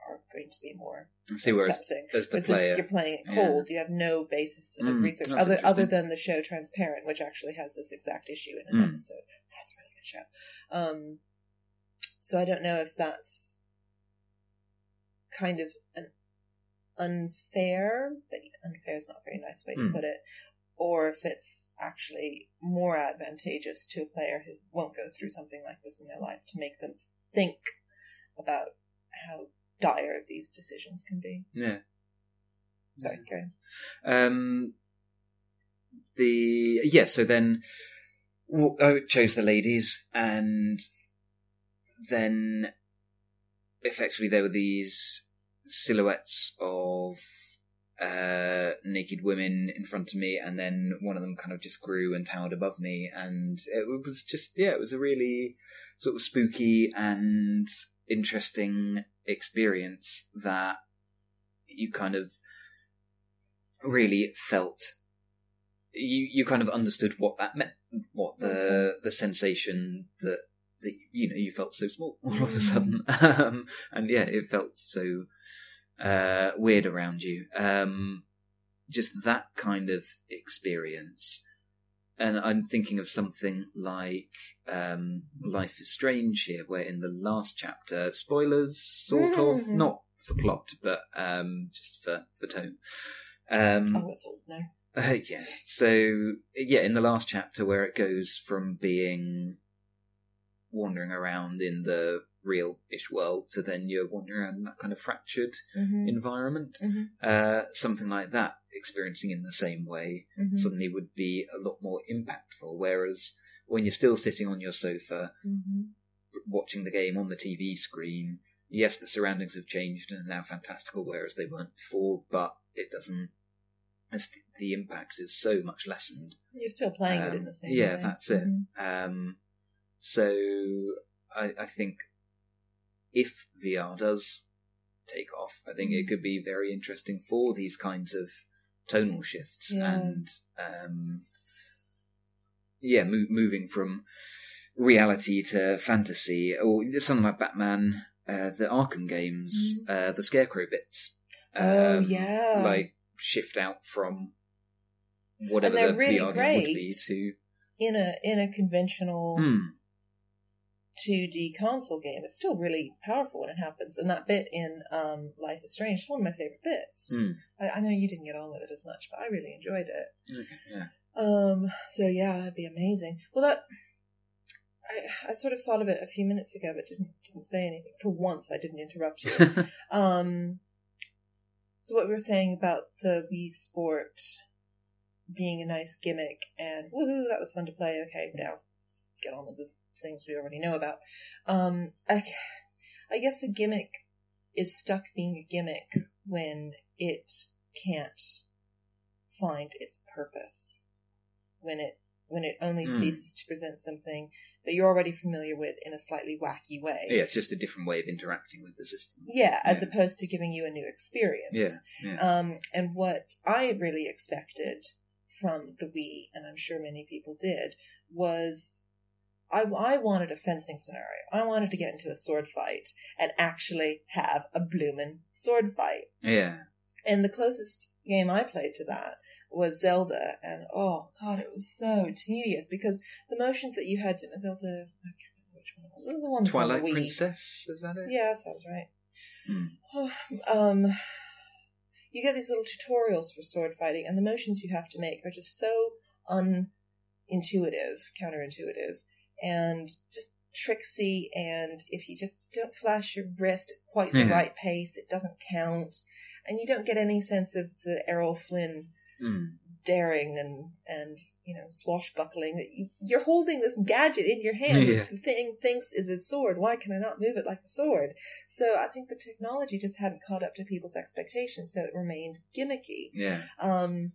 are going to be more
See,
accepting.
as the
Because
player,
you're playing it
Yeah.
cold. You have no basis of
Mm,
research other other than the show Transparent, which actually has this exact issue in an
Mm.
episode. That's a really good show. Um, so I don't know if that's kind of an unfair, but unfair is not a very nice way to
Mm.
put it, or if it's actually more advantageous to a player who won't go through something like this in their life to make them think about how dire of these decisions can be.
yeah.
So okay.
Um, the yeah, so then well, I chose the ladies, and then effectively there were these silhouettes of uh, naked women in front of me, and then one of them kind of just grew and towered above me, and it was just yeah, it was a really sort of spooky and interesting experience that you kind of really felt you you kind of understood what that meant, what the the sensation that that you know you felt so small all of a sudden, um, and yeah, it felt so uh, weird around you. Um, just that kind of experience. And I'm thinking of something like um, Life is Strange here, where in the last chapter, spoilers, sort of,
Mhm.
not for plot, but um, just for, for tone. Um,
Oh, it's old now.
uh, yeah. So yeah, in the last chapter where it goes from being wandering around in the real-ish world to then you're wandering around in that kind of fractured
Mm-hmm.
environment,
Mhm.
uh, something like that, experiencing in the same way,
Mm-hmm.
suddenly would be a lot more impactful. Whereas when you're still sitting on your sofa
Mm-hmm.
watching the game on the TV screen, yes, the surroundings have changed and are now fantastical, whereas they weren't before, but it doesn't. The, the impact is so much lessened.
You're still playing it in
Um,
the same
yeah,
way.
that's it.
Mhm.
Um, so I, I think if VR does take off, I think
Mm.
it could be very interesting for these kinds of tonal shifts
Yeah.
and um, yeah, mo- moving from reality to fantasy, or something like Batman, uh, the Arkham games, uh, the Scarecrow bits.
Oh,
um,
yeah.
like shift out from whatever the
really
VR game would be to
In a in a conventional
Hmm.
2D console game, it's still really powerful when it happens. And that bit in um, Life is Strange is one of my favorite bits.
Hmm.
I, I know you didn't get on with it as much, but I really enjoyed it.
Okay, yeah.
Um, so yeah, that'd be amazing. Well, that I, I sort of thought of it a few minutes ago, but didn't didn't say anything. For once, I didn't interrupt you. um, so what we were saying about the Wii Sport being a nice gimmick and woohoo, that was fun to play. Okay, now let's get on with the things we already know about. Um, I, I guess a gimmick is stuck being a gimmick when it can't find its purpose. When it when it only
Hmm.
ceases to present something that you're already familiar with in a slightly wacky way.
yeah, it's just a different way of interacting with the system.
Yeah, as
Yeah.
opposed to giving you a new experience.
Yeah, yeah.
Um, and what I really expected from the Wii, and I'm sure many people did, was I, I wanted a fencing scenario. I wanted to get into a sword fight and actually have a bloomin' sword fight.
yeah.
And the closest game I played to that was Zelda, and oh god, it was so tedious because the motions that you had to Zelda, I can't remember which one, was. the one that's on
Twilight
the
Princess, is that it?
Yeah, sounds right.
Hmm.
um, you get these little tutorials for sword fighting, and the motions you have to make are just so unintuitive, counterintuitive, and just tricksy. And if you just don't flash your wrist at quite the
Yeah.
right pace, it doesn't count, and you don't get any sense of the Errol Flynn
Mm.
daring and and you know swashbuckling that you you're holding this gadget in your hand
Yeah.
that the thing thinks is a sword why can i not move it like a sword so i think the technology just hadn't caught up to people's expectations so it remained gimmicky
Yeah,
um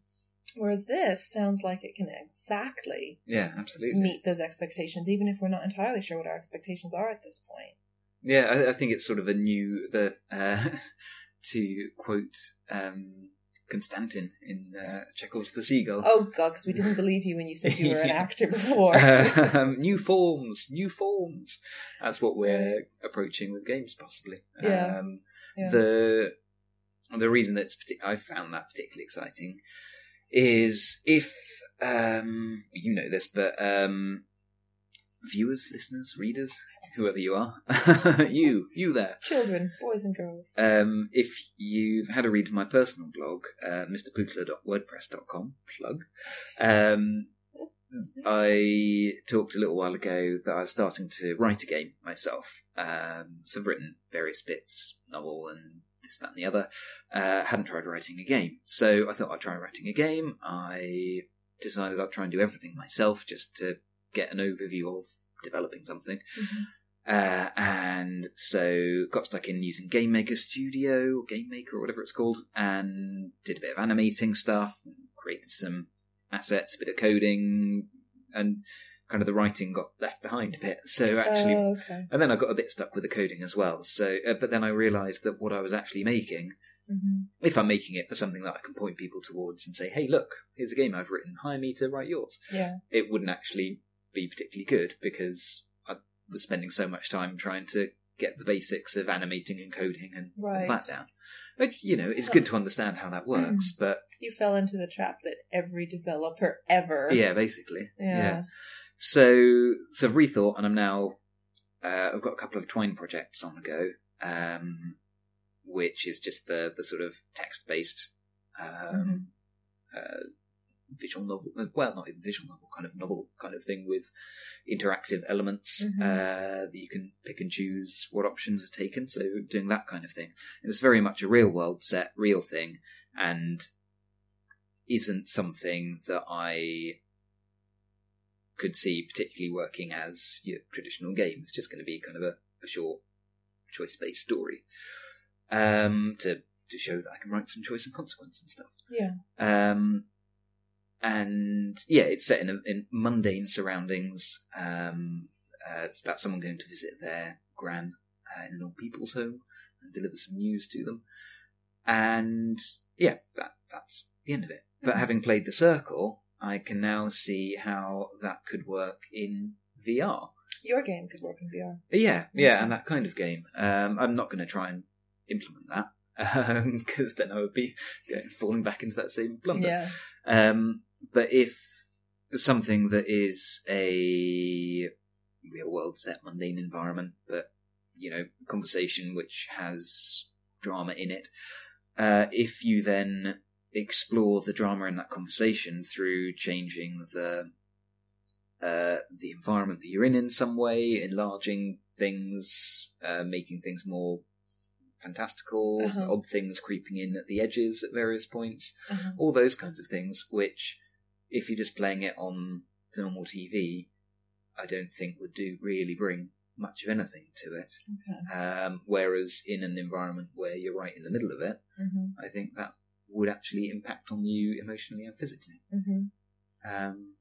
whereas this sounds like it can exactly
yeah, absolutely.
meet those expectations even if we're not entirely sure what our expectations are at this point
Yeah, I, I think it's sort of a new the uh, to quote um, Constantin in uh, Chekhov's The Seagull.
oh god because we didn't believe you when you said you were an actor before
um, new forms, new forms. That's what we're approaching with games, possibly.
Yeah.
Um,
Yeah.
The the reason that's partic- I found that particularly exciting is if um, you know this, but um, viewers, listeners, readers, whoever you are, you, you there.
children boys and girls
Um, if you've had a read of my personal blog, uh, mrpootler.wordpress.com, plug, um, I talked a little while ago that I was starting to write a game myself. Um, so I've written various bits, novel and this, that and the other. Uh, hadn't tried writing a game. So I thought I'd try writing a game. I decided I'd try and do everything myself just to get an overview of developing something.
Mhm.
Uh, and so got stuck in using Game Maker Studio, or Game Maker, or whatever it's called, and did a bit of animating stuff, created some assets, a bit of coding, and kind of the writing got left behind a bit. So actually,
Oh, okay.
and then I got a bit stuck with the coding as well. So, uh, but then I realised that what I was actually making,
hmm
if I'm making it for something that I can point people towards and say, "Hey, look, here's a game I've written. Hire me to write yours,"
Yeah.
it wouldn't actually be particularly good because I was spending so much time trying to get the basics of animating and coding and all
Right.
that down. But you know, it's good to understand how that works, but
You fell into the trap that every developer ever.
yeah, basically,
Yeah.
So, so I've rethought, and I'm now. Uh, I've got a couple of Twine projects on the go, um, which is just the the sort of text based um, uh, visual novel. Well, not even visual novel, kind of novel kind of thing with interactive elements
Mhm.
uh, that you can pick and choose what options are taken. So doing that kind of thing, and it's very much a real world set, real thing, and isn't something that I could see particularly working as your traditional game. It's just going to be kind of a, a short choice based story um, to to show that I can write some choice and consequence and stuff.
Yeah.
Um, and yeah, it's set in, a, in mundane surroundings. Um, uh, it's about someone going to visit their gran uh, in an old people's home and deliver some news to them. And yeah, that that's the end of it. But
Mhm.
having played the circle, I can now see how that could work in VR.
Your game could work in VR.
Yeah, yeah, and that kind of game. Um, I'm not going to try and implement that because then I would be going, falling back into that same blunder.
Yeah.
Um, but if something that is a real world set, mundane environment, but you know, conversation which has drama in it, uh, if you then explore the drama in that conversation through changing the uh, the environment that you're in in some way, enlarging things, uh, making things more fantastical,
Uh-huh.
odd things creeping in at the edges at various points,
Uh-huh.
all those kinds of things, which, if you're just playing it on the normal TV, I don't think would do really bring much of anything to it.
Okay.
Um, whereas in an environment where you're right in the middle of it,
hmm
I think that would actually impact on you emotionally and physically.
hmm
Um,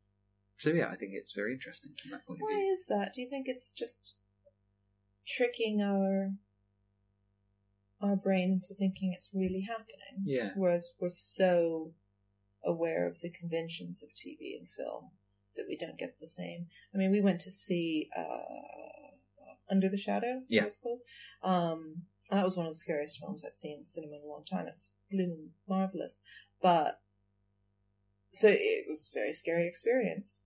so yeah, I think it's very interesting from that point of
Why is that? Do you think it's just tricking our our brain into thinking it's really happening?
Yeah.
Whereas we're so aware of the conventions of TV and film that we don't get the same. I mean, we went to see uh, Under the Shadow.
Yeah.
what it's called. Um, that was one of the scariest films I've seen in cinema in a long time. It was blue and marvelous, but so it was a very scary experience.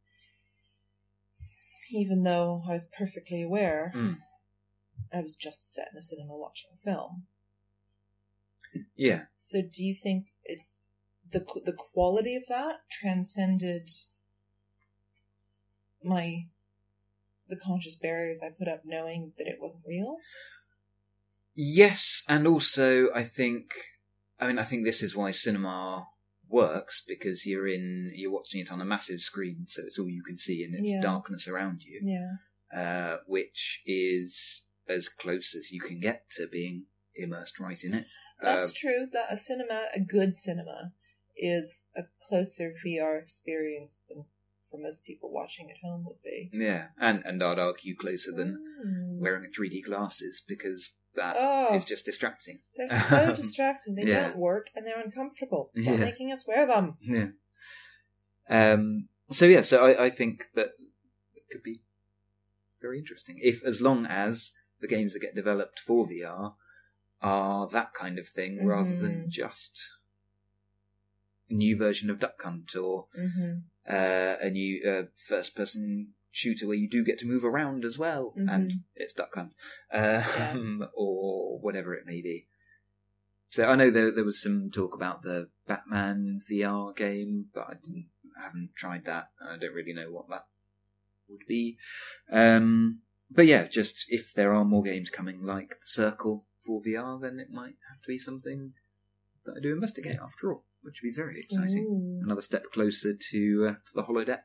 Even though I was perfectly aware,
Mm.
I was just sat in a cinema watching a film.
Yeah.
So, do you think it's the the quality of that transcended my the conscious barriers I put up, knowing that it wasn't real?
Yes, and also I think, I mean, I think this is why cinema works because you're in, you're watching it on a massive screen, so it's all you can see and it's
Yeah.
darkness around you,
Yeah.
uh, which is as close as you can get to being immersed right in it.
That's
Uh,
true. That a cinema, a good cinema, is a closer VR experience than for most people watching at home would be.
yeah, and and I'd argue closer than
Mm.
wearing 3D glasses because that is
Oh,
just distracting.
they're so distracting. They
Yeah.
don't work and they're uncomfortable. Stop
Yeah.
making us wear them.
Yeah. Um. So yeah. So I, I think that it could be very interesting if, as long as the games that get developed for VR are that kind of thing, rather than
Mhm.
just a new version of Duck Hunt or
Mm-hmm.
uh, a new uh, first-person shooter where you do get to move around as well, and
Mhm.
it's Duck Hunt, um, or whatever it may be. So I know there there was some talk about the Batman VR game, but I didn't I haven't tried that. I don't really know what that would be. Um, but yeah, just if there are more games coming like The Circle for VR, then it might have to be something that I do investigate after all, which would be very exciting.
Ooh.
Another step closer to uh, to the holodeck.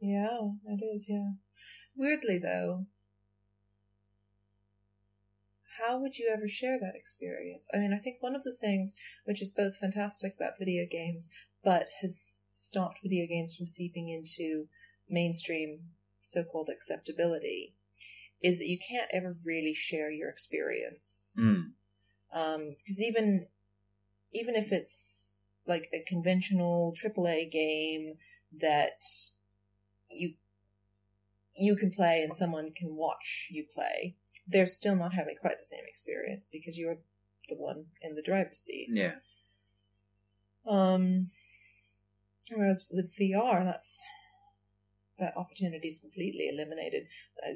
Yeah, it is, yeah. Weirdly, though, how would you ever share that experience? I mean, I think one of the things which is both fantastic about video games, but has stopped video games from seeping into mainstream so called acceptability, is that you can't ever really share your experience.
Mm.
Because even even if it's like a conventional AAA game that you you can play and someone can watch you play, they're still not having quite the same experience because you're the one in the driver's seat.
Yeah.
Um, whereas with VR, that's that opportunity is completely eliminated. Uh,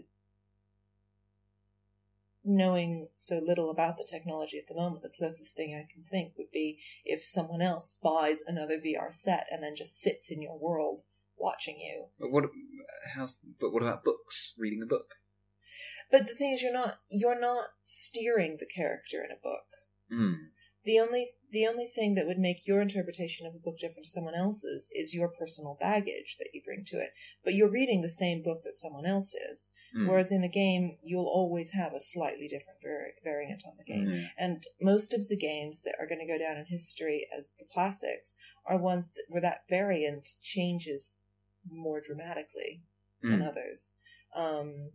knowing so little about the technology at the moment, the closest thing I can think would be if someone else buys another VR set and then just sits in your world watching you.
But what? How's? But what about books? Reading a book.
But the thing is, you're not you're not steering the character in a book.
Mm.
The only the only thing that would make your interpretation of a book different to someone else's is your personal baggage that you bring to it. But you're reading the same book that someone else is.
Mm.
Whereas in a game, you'll always have a slightly different vari- variant on the game.
Mm.
And most of the games that are going to go down in history as the classics are ones that, where that variant changes more dramatically than
Mm.
others. Um,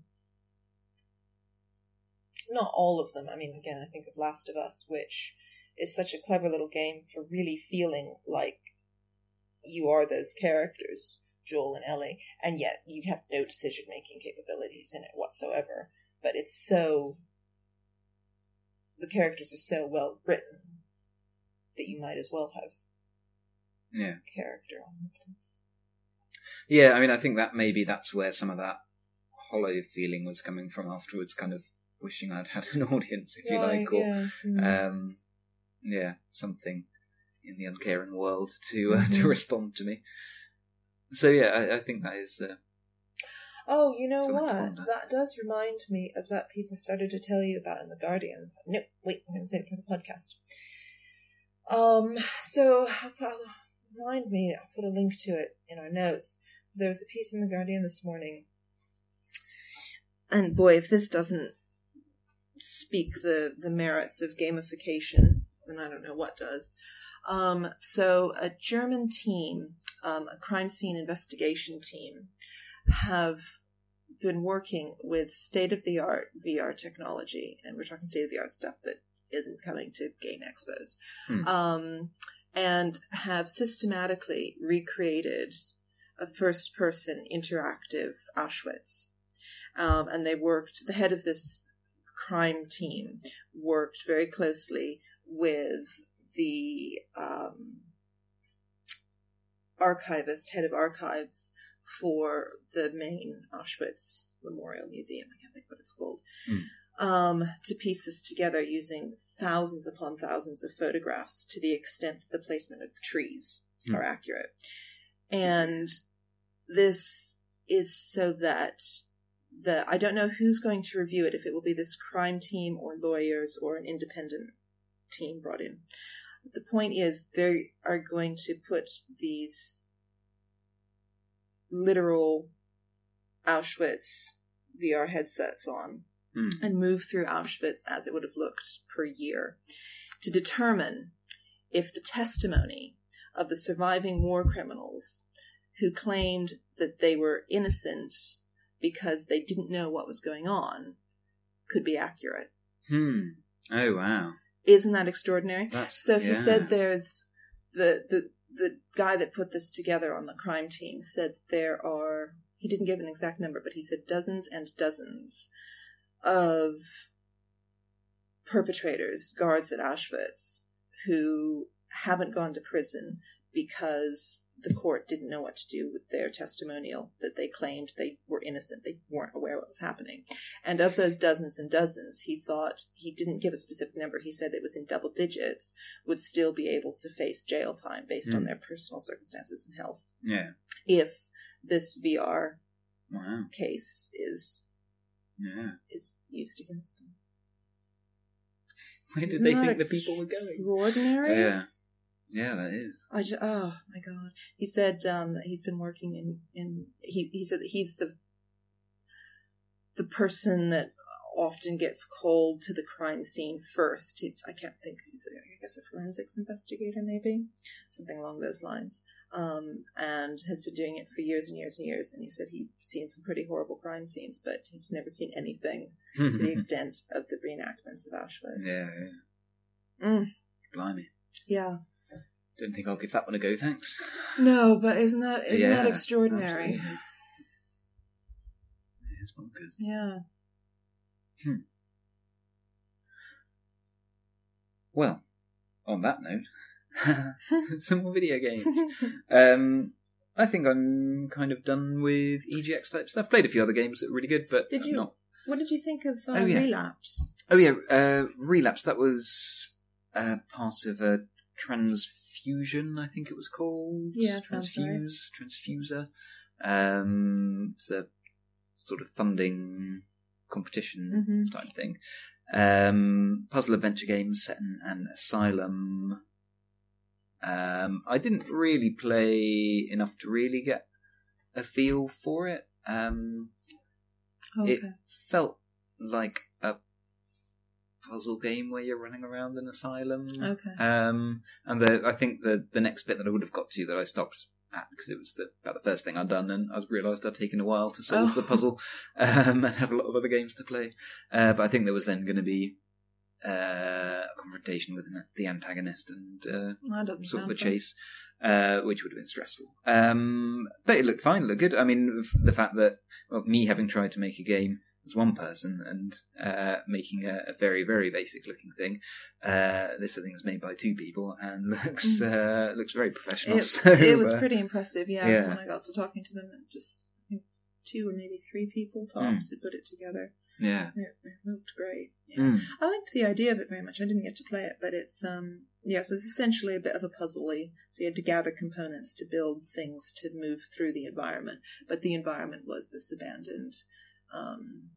not all of them. I mean, again, I think of Last of Us, which is such a clever little game for really feeling like you are those characters, Joel and Ellie, and yet you have no decision making capabilities in it whatsoever. But it's so. The characters are so well written that you might as well have
Yeah.
character omnipotence.
Yeah. I mean, I think that maybe that's where some of that hollow feeling was coming from afterwards. Kind of wishing I'd had an audience, if you like, or
yeah. mm.
um, yeah, something in the uncaring world to uh, to
Mhm.
respond to me. So yeah, I, I think that is. Uh,
Oh, you know what? That does remind me of that piece I started to tell you about in the Guardian. No, wait, I'm going to save it for the podcast. Um, so remind me. I'll put a link to it in our notes. There was a piece in the Guardian this morning, and boy, if this doesn't speak the the merits of gamification, then I don't know what does. Um, so a German team, um, a crime scene investigation team, have been working with state of the art VR technology, and we're talking state of the art stuff that isn't coming to game expos,
Hmm.
um, and have systematically recreated a first person interactive Auschwitz. Um, and they worked, the head of this crime team worked very closely with the um, archivist, head of archives for the main Auschwitz Memorial Museum. I can't think what it's called.
Hmm.
Um, to piece this together using thousands upon thousands of photographs to the extent that the placement of the trees
Hmm.
are accurate. And this is so that the I don't know who's going to review it, if it will be this crime team or lawyers or an independent team brought in. The point is they are going to put these literal Auschwitz VR headsets on
Hmm.
and move through Auschwitz as it would have looked per year to determine if the testimony of the surviving war criminals who claimed that they were innocent because they didn't know what was going on could be accurate.
Hmm. Oh wow.
Isn't that extraordinary?
That's
So he
yeah.
said there's the the the guy that put this together on the crime team said there are he didn't give an exact number, but he said dozens and dozens of perpetrators, guards at Auschwitz, who haven't gone to prison because the court didn't know what to do with their testimonial that they claimed they were innocent. They weren't aware what was happening. And of those dozens and dozens, he thought he didn't give a specific number. He said it was in double digits, would still be able to face jail time based on
Hmm.
their personal circumstances and health
Yeah.
if this VR
Wow.
case is
Yeah.
is used against them.
Where did
Isn't
they think the people were going?
Extraordinary.
Yeah. Yeah, that is.
I just, oh my god. He said um, that he's been working in, in he, he said that he's the the person that often gets called to the crime scene first. He's I can't think. He's a, I guess a forensics investigator, maybe something along those lines. Um, and has been doing it for years and years and years. And he said he'd seen some pretty horrible crime scenes, but he's never seen anything to the extent of the reenactments of Auschwitz.
yeah, yeah.
Mm,
Blimey.
yeah.
Don't think I'll give that one a go, thanks.
No, but isn't that isn't that extraordinary?
absolutely. It's bonkers.
Yeah.
Well, on that note, some more video games. Um, I think I'm kind of done with EGX type stuff. I've played a few other games that were really good, but
Did you-
not.
what did you think of uh,
Oh, yeah.
Relapse?
Oh yeah, uh, Relapse. That was uh, part of a transfusion. I think it was called.
Yeah, sounds right.
transfuse, transfuser. Um, it's the sort of funding competition
Mhm.
type thing. Um, puzzle adventure game set in an asylum. Um, I didn't really play enough to really get a feel for it. Um,
Okay.
it felt like a puzzle game where you're running around an asylum.
Okay.
Um, and the, I think the the next bit that I would have got to that I stopped at because it was the, about the first thing I'd done, and I realised I'd taken a while to solve
Oh.
the puzzle, um, and had a lot of other games to play. Uh, but I think there was then going to be uh, a confrontation with an- the antagonist and uh, sort of a chase, uh, which would have been stressful. Um, but it looked fine, it looked good. I mean, the fact that well, me having tried to make a game as one person and uh, making a, a very, very basic looking thing, uh, this thing is made by two people and looks uh, looks very professional.
It,
so,
it was pretty impressive, yeah,
yeah.
When I got to talking to them, just two or maybe three people tops had put it together.
Yeah.
It, it looked great. Yeah.
Mm.
I liked the idea of it very much. I didn't get to play it, but it's um yeah, it was essentially a bit of a puzzly. So you had to gather components to build things to move through the environment. But the environment was this abandoned um,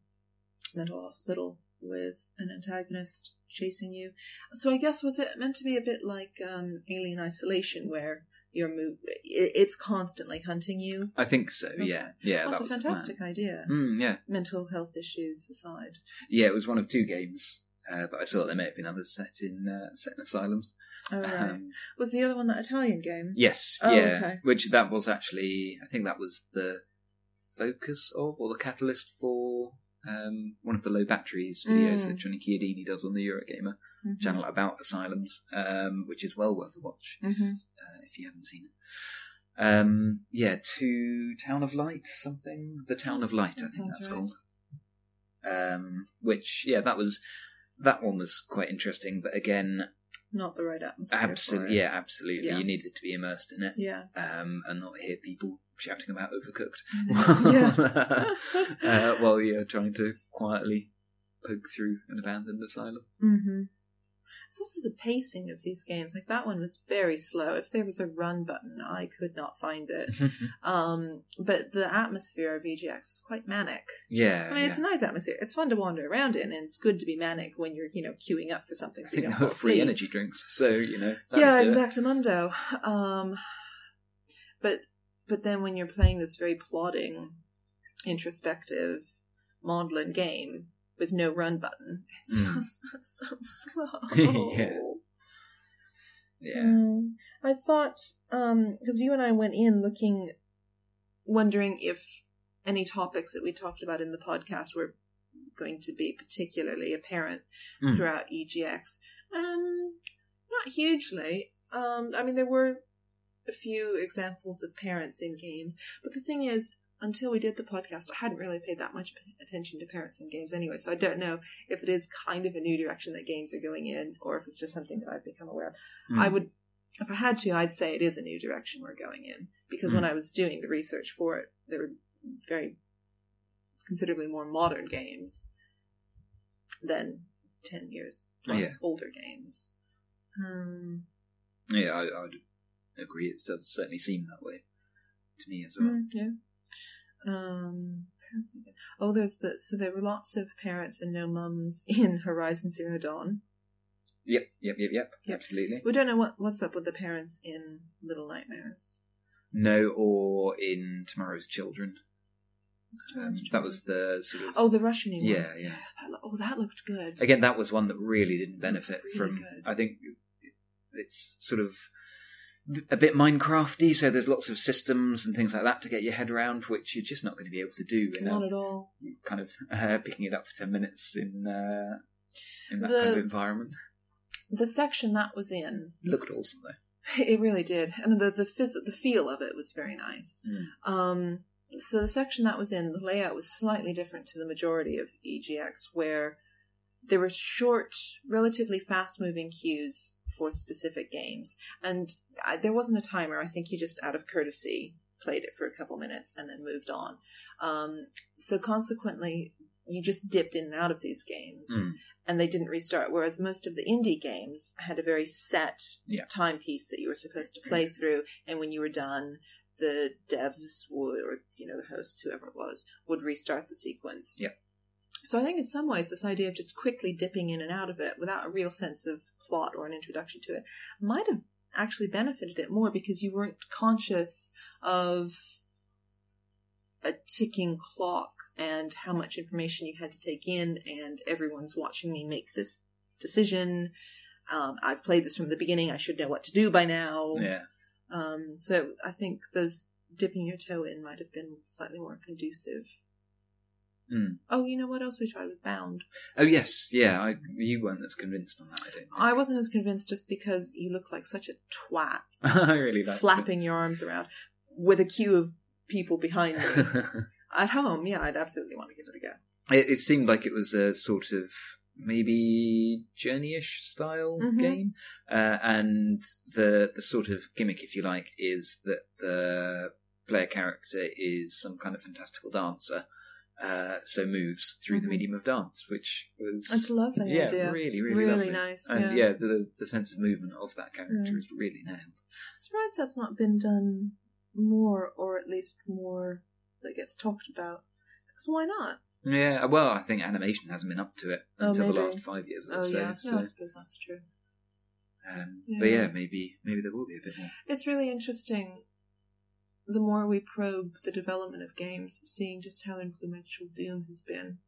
mental hospital with an antagonist chasing you. So I guess was it meant to be a bit like um, Alien Isolation, where you're move it, it's constantly hunting you.
I think so.
Okay.
Yeah, yeah.
That's
that
a fantastic idea.
Mm, yeah,
Mental health issues aside.
yeah. It was one of two games uh, that I saw. There may have been others set in uh, set in asylums.
All right.
Um,
was the other one that Italian game?
Yes,
Oh,
yeah.
okay.
Which that was actually, I think that was the focus of, or the catalyst for um, one of the low batteries videos
Mm.
that Johnny Chiodini does on the Eurogamer
Mhm.
channel about asylums, um, which is well worth a watch if,
Mhm.
uh, if you haven't seen it. Um, yeah, to Town of Light, something. The Town of Light, I think that's
right.
called. Um, which, yeah, that was that one was quite interesting, but again,
Not the right atmosphere.
absolutely, yeah, absolutely,
Yeah.
you needed to be immersed in it
Yeah.
um, and not hear people shouting about overcooked
yeah.
uh, while you're trying to quietly poke through an abandoned asylum.
hmm It's also the pacing of these games. Like that one was very slow. If there was a run button, I could not find it. Um, but the atmosphere of EGX is quite manic.
yeah,
I mean, it's
yeah.
a nice atmosphere. It's fun to wander around in, and it's good to be manic when you're, you know, queuing up for something so you
think
don't
there free energy drinks, so you know.
yeah, exactamundo. Um, but but then when you're playing this very plodding, introspective, maudlin game with no run button, it's
Mm.
just so slow.
Yeah. Yeah,
Um, I thought because you and I went in looking, wondering if any topics that we talked about in the podcast were going to be particularly apparent
Mm.
throughout EGX. Um, not hugely. Um, I mean, there were a few examples of parents in games, but the thing is, until we did the podcast, I hadn't really paid that much attention to parents in games anyway, so I don't know if it is kind of a new direction that games are going in, or if it's just something that I've become aware of.
Mm.
I would, if I had to, I'd say it is a new direction we're going in because when
Mm.
I was doing the research for it, there were very considerably more modern games than ten years plus
Yeah.
older games. Um,
yeah, I, I would agree. It does certainly seem that way to me as well.
mm, yeah. Um, parents oh, there's the so there were lots of parents and no mums in Horizon Zero Dawn.
Yep, yep, yep, yep,
Yep.
absolutely.
We don't know what what's up with the parents in Little Nightmares.
No, or in Tomorrow's Children. Um, that was the sort of
Oh, the Russian one.
Yeah, yeah.
Lo- oh, that looked good.
Again, that was one that really didn't benefit
Really
from.
good.
I think it's sort of a bit Minecrafty, so there's lots of systems and things like that to get your head around, which you're just not going to be able to do in
Not
a,
at all.
kind of uh, picking it up for ten minutes in uh, in that
The-
kind of environment.
The section that was in,
Looked awesome though.
it really did, and the the phys- the feel of it was very nice.
Mm.
Um, so the section that was in, the layout was slightly different to the majority of EGX, where there were short, relatively fast-moving cues for specific games, and I, there wasn't a timer. I think you just, out of courtesy, played it for a couple minutes and then moved on. Um, so consequently, you just dipped in and out of these games.
Mm.
And they didn't restart. Whereas most of the indie games had a very set
Yeah.
timepiece that you were supposed to play through, and when you were done, the devs would, or you know, the hosts, whoever it was, would restart the sequence.
Yep.
So I think in some ways, this idea of just quickly dipping in and out of it without a real sense of plot or an introduction to it might have actually benefited it more because you weren't conscious of a ticking clock and how much information you had to take in, and everyone's watching me make this decision. Um, I've played this from the beginning. I should know what to do by now.
Yeah.
Um, so I think those dipping your toe in might have been slightly more conducive.
Mm.
Oh, you know what else we tried with Bound?
Oh yes, yeah. I, you weren't as convinced on that. I don't. Think.
I wasn't as convinced just because you look like such a twat,
I really liked
flapping your arms around with a queue of people behind
you.
At home, yeah, I'd absolutely want to give it a go.
it, it seemed like it was a sort of maybe journey-ish style
Mhm.
game, uh, and the the sort of gimmick, if you like, is that the player character is some kind of fantastical dancer. Uh, so moves through the
Mhm.
medium of dance, which was
that's a lovely
yeah,
idea.
really, really,
Really
lovely.
nice,
And
yeah.
yeah, the the sense of movement of that character
Yeah.
is really nailed.
I'm surprised that's not been done more, or at least more that gets talked about. Because why not?
Yeah, well, I think animation hasn't been up to it
Oh,
until the last five years or
Oh
so.
yeah,
so
no, I suppose that's true.
um,
Yeah.
But yeah, maybe maybe there will be a bit more.
It's really interesting. The more we probe the development of games, seeing just how influential Doom has been.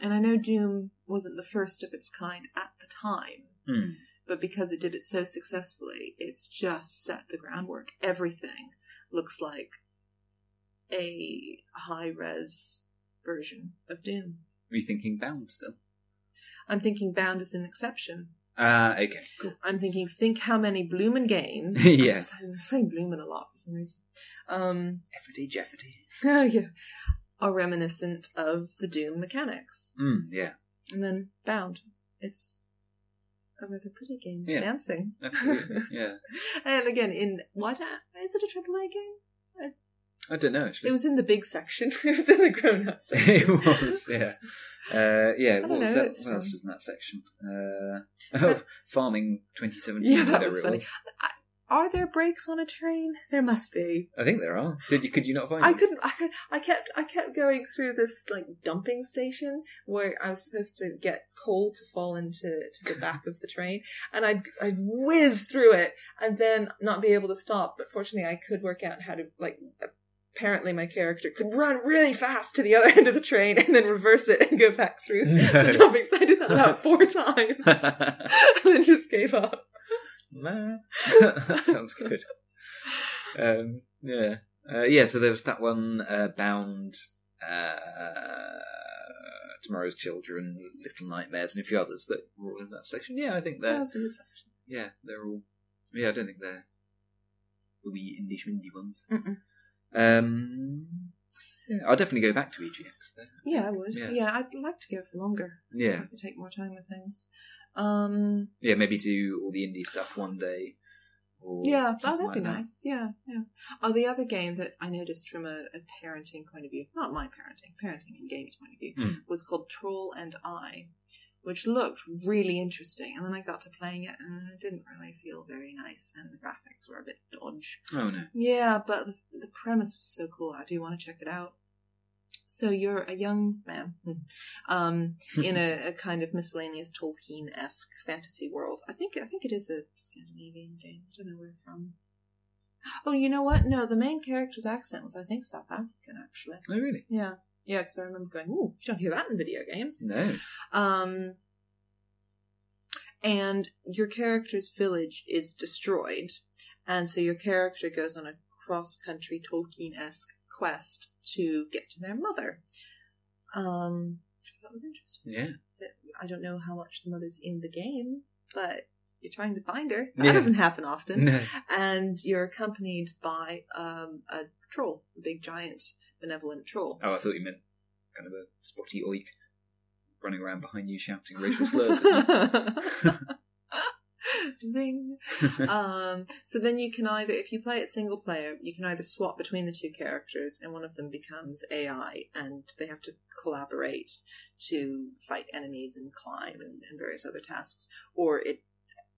And I know Doom wasn't the first of its kind at the time,
Hmm.
but because it did it so successfully, it's just set the groundwork. Everything looks like a high res version of Doom.
Are you thinking Bound still?
I'm thinking Bound is an exception.
Ah, okay, cool.
I'm thinking, think how many Bloomin' games.
Yeah.
I'm saying Bloomin' a lot for some reason. Um,
Efforty Jefferty.
oh yeah, are reminiscent of the Doom mechanics.
Mm, yeah,
And then Bound. It's, it's a rather pretty game.
Yeah.
Dancing.
absolutely. yeah,
and again, in what a- is it a AAA game?
I don't know actually.
It was in the big section. it was in the grown-up section.
it was, yeah. Uh, yeah, what was
know,
that? What else was in that section? Uh, oh, Farming 2017,
Yeah, that was funny.
was.
Are there brakes on a train? There must be.
I think there are. Did you? Could you not find?
I
them?
couldn't. I could. I kept. I kept going through this like dumping station where I was supposed to get coal to fall into to the back of the train, and I'd I'd whiz through it and then not be able to stop. But fortunately, I could work out how to like. Apparently, my character could run really fast to the other end of the train and then reverse it and go back through the dumping. So I did that about four times, and then just gave up.
That sounds good. Um, yeah, uh, yeah. So there was that one, uh, Bound, uh, Tomorrow's Children, Little Nightmares, and a few others that were all in that section. Yeah, I think they're
was a good section.
yeah they're all yeah. I don't think they're the wee indie schmindy ones.
Mm-mm.
Um, yeah, I'll definitely go back to EGX though.
Yeah, I would.
Yeah.
Yeah. I'd like to go for longer.
Yeah,
I could take more time with things. Um,
yeah. Maybe do all the indie stuff one day. Or
yeah, oh, that'd be
that.
nice. Yeah, yeah. Oh, the other game that I noticed from a, a parenting point of view, not my parenting, parenting and games point of view,
Hmm.
was called Troll and I, which looked really interesting. And then I got to playing it and it didn't really feel very nice, and the graphics were a bit dodge.
Oh no.
Yeah, but the, the premise was so cool. I do want to check it out. So you're a young man um, in a, a kind of miscellaneous Tolkien esque fantasy world. I think I think it is a Scandinavian game. I don't know where from. Oh, you know what? No, the main character's accent was I think South African actually.
Oh really?
Yeah. Yeah, because I remember going, "Ooh, you don't hear that in video games."
No.
Um, and your character's village is destroyed, and so your character goes on a cross-country Tolkien-esque quest to get to their mother. Um, which I thought was interesting.
Yeah.
I don't know how much the mother's in the game, but you're trying to find her. That
Yeah.
doesn't happen often.
No.
And you're accompanied by um, a troll, a big giant benevolent troll.
Oh, I thought you meant kind of a spotty oik running around behind you shouting racial slurs.
Zing. um, so then you can either, if you play it single player, you can either swap between the two characters, and one of them becomes AI, and they have to collaborate to fight enemies and climb and, and various other tasks, or it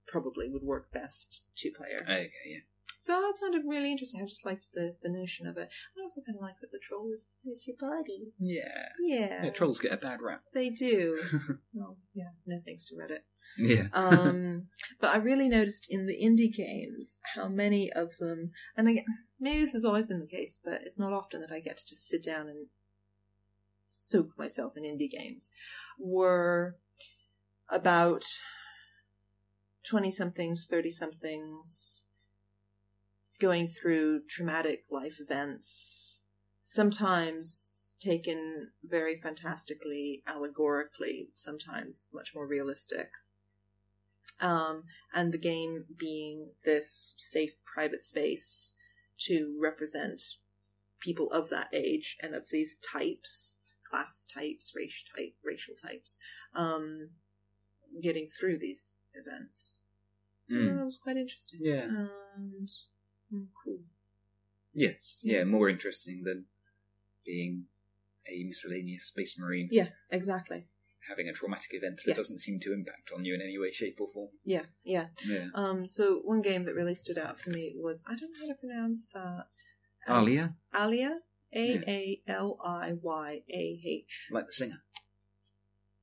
probably would work best two player.
okay, yeah.
So that sounded really interesting. I just liked the, the notion of it. I also kind of like that the troll is, is your buddy.
Yeah.
Yeah,
Yeah, trolls get a bad rap.
they do. well, yeah, no thanks to Reddit.
Yeah.
Um, but I really noticed in the indie games how many of them, and again, maybe this has always been the case, but it's not often that I get to just sit down and soak myself in indie games, were about 20 somethings, 30 somethings going through traumatic life events, sometimes taken very fantastically, allegorically, sometimes much more realistic. Um, and the game being this safe private space to represent people of that age and of these types, class types, race type, racial types, um, getting through these events.
Mm.
That was quite interesting.
Yeah.
And mm, cool.
Yes. Yeah, more interesting than being a miscellaneous space marine
Yeah, exactly.
having a traumatic event that
Yeah.
doesn't seem to impact on you in any way, shape, or form.
Yeah, yeah.
Yeah.
Um, so one game that really stood out for me was I don't know how to pronounce that. Um,
Alia,
Alia. A A L I Y A H.
like the singer.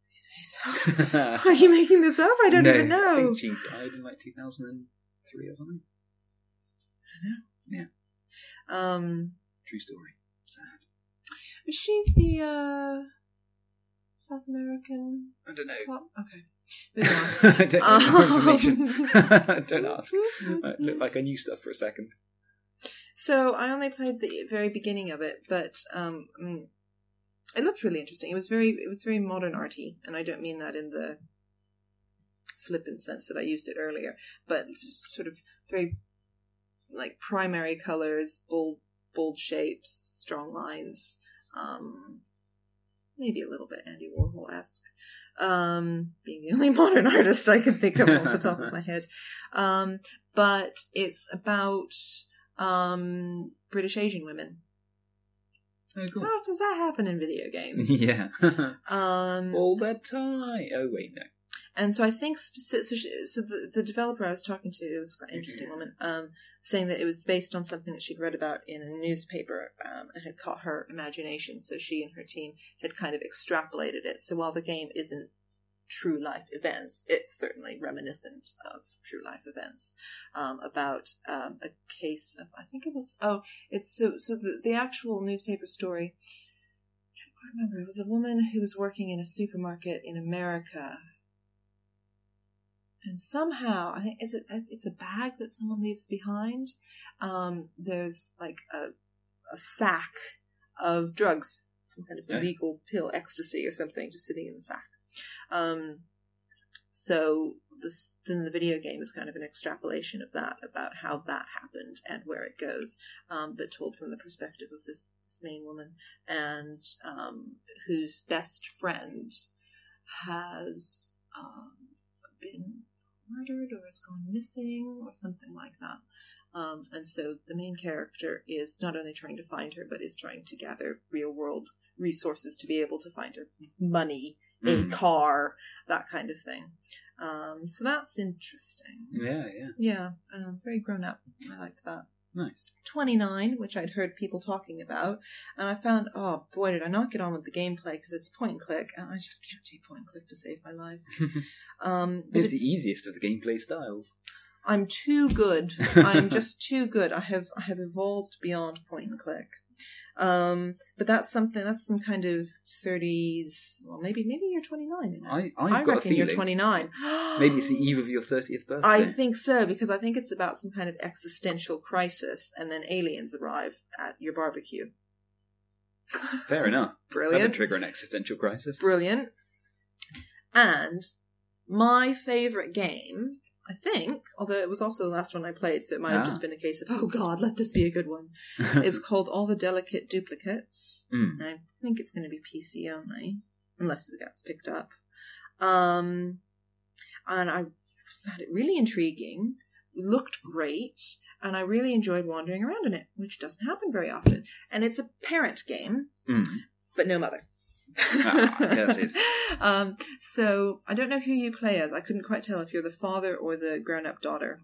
If you say so. Are you making this up? I don't
No,
even
I
know.
think she died in like 2003 or something.
Um,
True story. Sad.
was she the uh, South American?
I don't know.
What? Okay.
I don't know
Um,
don't ask. I looked like I knew stuff for a second.
So I only played the very beginning of it, but um, mm, it looked really interesting. It was very, it was very modern arty, and I don't mean that in the flippant sense that I used it earlier, but sort of very like primary colors, bold, bold shapes, strong lines. Um, maybe a little bit Andy Warhol esque. Um, being the only modern artist I can think of off the top of my head. Um, but it's about um, British Asian women.
Oh, cool.
How does that happen in video games?
yeah.
Um,
All the time. Oh, wait, no.
And so I think speci- so, she, so the, the developer I was talking to, was quite an interesting woman, um, saying that it was based on something that she'd read about in a newspaper um, and had caught her imagination. So she and her team had kind of extrapolated it. So while the game isn't true life events, it's certainly reminiscent of true life events um, about um, a case of I think it was oh it's so so the the actual newspaper story. I can't quite remember. It was a woman who was working in a supermarket in America and somehow I think is it it's a bag that someone leaves behind. Um, there's like a a sack of drugs, some kind of
Yeah.
illegal pill, ecstasy or something, just sitting in the sack. Um, so this then the video game is kind of an extrapolation of that about how that happened and where it goes, um, but told from the perspective of this, this main woman and um, whose best friend has um, been murdered or has gone missing or something like that. Um, and so the main character is not only trying to find her, but is trying to gather real world resources to be able to find her money, a
Mm.
car, that kind of thing. Um, so that's interesting.
Yeah, yeah.
Yeah, um, very grown up. I liked that.
Nice.
29, which I'd heard people talking about, and I found, oh boy, did I not get on with the gameplay because it's point and click, and I just can't do point and click to save my life. Um, but
It's the easiest of the gameplay styles.
I'm too good. I'm just too good. I have I have evolved beyond point and click. Um, but that's something. That's some kind of thirties. Well, maybe maybe you're 29 now.
I, I've
I
got a
reckon you're 29.
Maybe it's the eve of your 30th birthday.
I think so because I think it's about some kind of existential crisis, and then aliens arrive at your barbecue.
Fair enough. That
Brilliant.
trigger an existential crisis.
Brilliant. And my favorite game, I think, although it was also the last one I played, so it might have
Ah.
just been a case of, oh god, let this be a good one, it's called All the Delicate Duplicates.
Mm.
I think it's going to be PC only, unless it gets picked up. Um, and I found it really intriguing, looked great, and I really enjoyed wandering around in it, which doesn't happen very often. And it's a parent game,
Mm.
but no mother.
Ah, curses.
um, so I don't know who you play as. I couldn't quite tell if you're the father or the grown-up daughter.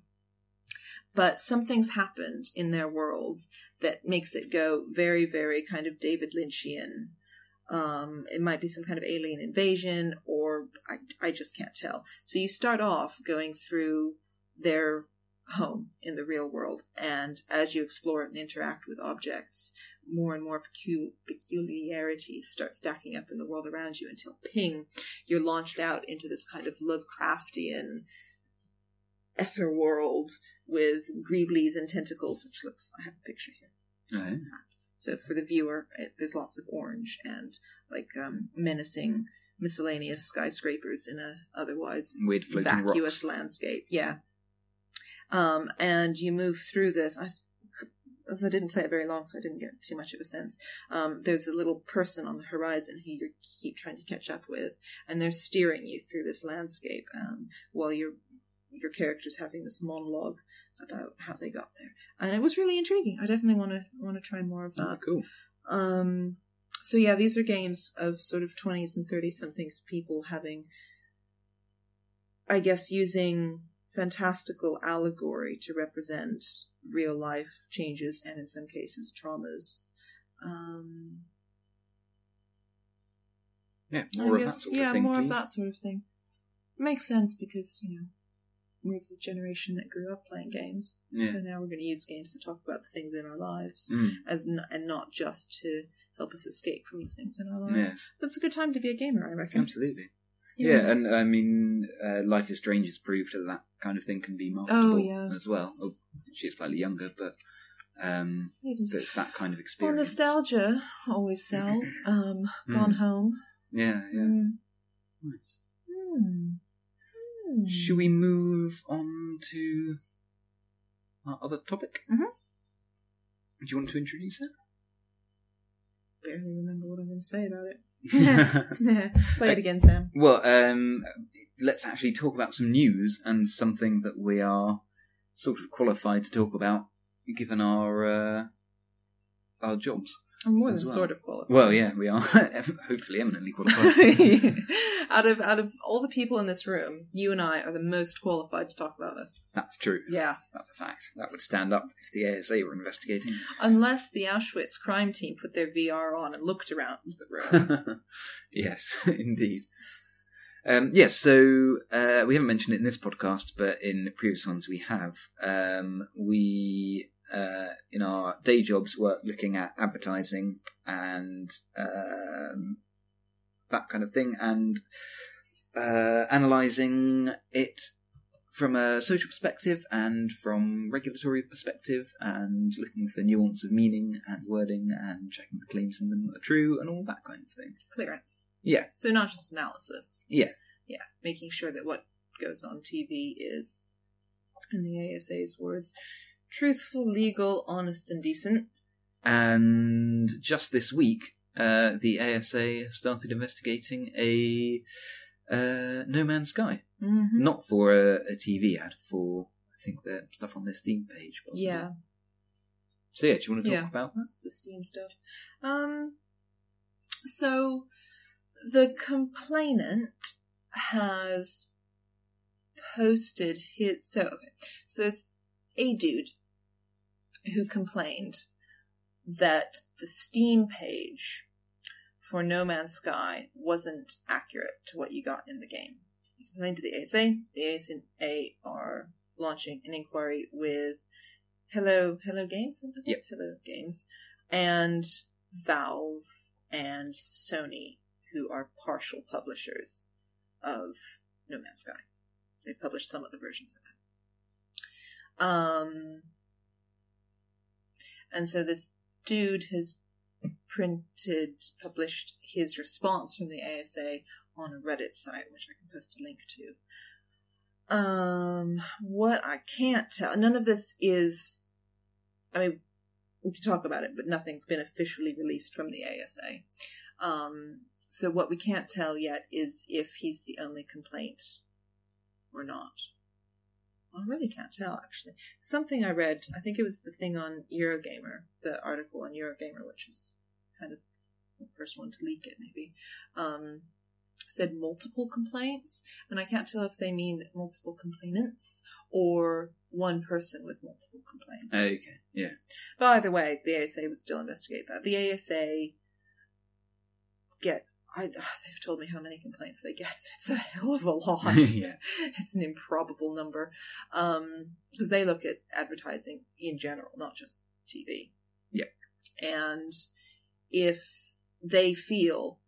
But something's happened in their world that makes it go very, very kind of David Lynchian. Um, it might be some kind of alien invasion, or I, I just can't tell. So you start off going through their home in the real world, and as you explore it and interact with objects, more and more pecu- peculiarities start stacking up in the world around you until ping, you're launched out into this kind of Lovecraftian ether world with greeblies and tentacles, which looks, I have a picture here.
Right.
So for the viewer, it, there's lots of orange and like um, menacing miscellaneous skyscrapers in a otherwise
Weird
vacuous
rocks.
landscape. Yeah. Um, and you move through this. I, as I didn't play it very long, so I didn't get too much of a sense. Um, there's a little person on the horizon who you keep trying to catch up with, and they're steering you through this landscape um, while your your character's having this monologue about how they got there, and it was really intriguing. I definitely want to want to try more of
Oh,
that.
cool.
Um, so yeah, these are games of sort of twenties and thirty somethings people having, I guess, using fantastical allegory to represent real life changes and in some cases traumas. Um,
Yeah,
I
more of that sort
yeah,
of thing,
more
please.
of that sort of thing. Makes sense because you know we're the generation that grew up playing games,
Yeah.
so now we're going to use games to talk about the things in our lives
Mm.
as n- and not just to help us escape from the things in our lives.
Yeah,
That's a good time to be a gamer, I reckon.
absolutely. Yeah, and I mean, uh, Life is Strange has proved that that kind of thing can be marketable
Oh, yeah.
as well. Oh, she's slightly younger, but um, so it's that kind of
well,
experience.
nostalgia always sells. Um, Gone
Mm.
Home.
Yeah, yeah.
Mm.
Nice.
Hmm. Hmm.
Should we move on to our other topic?
Mhm.
Do you want to introduce it?
barely remember what I'm going to say about it.
it?
Play it again, Sam.
well, um, let's actually talk about some news and something that we are sort of qualified to talk about, given our uh, our jobs.
I'm more than
well.
sort of qualified.
Well, yeah, we are hopefully eminently qualified.
out of out of all the people in this room, you and I are the most qualified to talk about this.
That's true.
Yeah.
That's a fact. That would stand up if the ASA were investigating.
Unless the Auschwitz crime team put their VR on and looked around the room.
yes, indeed. Um, yes, so uh, we haven't mentioned it in this podcast, but in previous ones we have. Um, we, uh, in our day jobs, work looking at advertising and um, that kind of thing, and uh, analysing it from a social perspective and from regulatory perspective, and looking for nuance of meaning and wording, and checking the claims in them are true, and all that kind of thing.
Clearance.
Yeah.
So not just analysis.
Yeah.
Yeah. Making sure that what goes on TV is, in the ASA's words, truthful, legal, honest, and decent.
And just this week, uh, the ASA have started investigating a uh, No Man's Sky.
Mm-hmm.
Not for a, a TV ad, for I think the stuff on their Steam page. Possibly.
Yeah.
So yeah, do you want to talk
Yeah.
about that?
That's the Steam stuff. Um, so the complainant has posted his. So okay, so there's a dude who complained that the Steam page for No Man's Sky wasn't accurate to what you got in the game. He complained to the ASA. The ASA are launching an inquiry with Hello Hello Games. Something
Yep.
Hello Games. and Valve and Sony, who are partial publishers of No Man's Sky. They've published some of the versions of it. Um, and so this dude has printed, published his response from the ASA on a Reddit site, which I can post a link to. Um, what I can't tell, none of this is, I mean, we can talk about it, but nothing's been officially released from the ASA. Um, so what we can't tell yet is if he's the only complaint or not. I really can't tell, actually. Something I read, I think it was the thing on Eurogamer, the article on Eurogamer, which is kind of the first one to leak it, maybe, um, said multiple complaints, and I can't tell if they mean multiple complainants or one person with multiple complaints.
Okay, yeah.
But either way, the ASA would still investigate that. The ASA get I, they've told me how many complaints they get. It's a hell of a lot.
yeah.
It's an improbable number. Um, because they look at advertising in general, not just TV.
Yeah.
And if they feel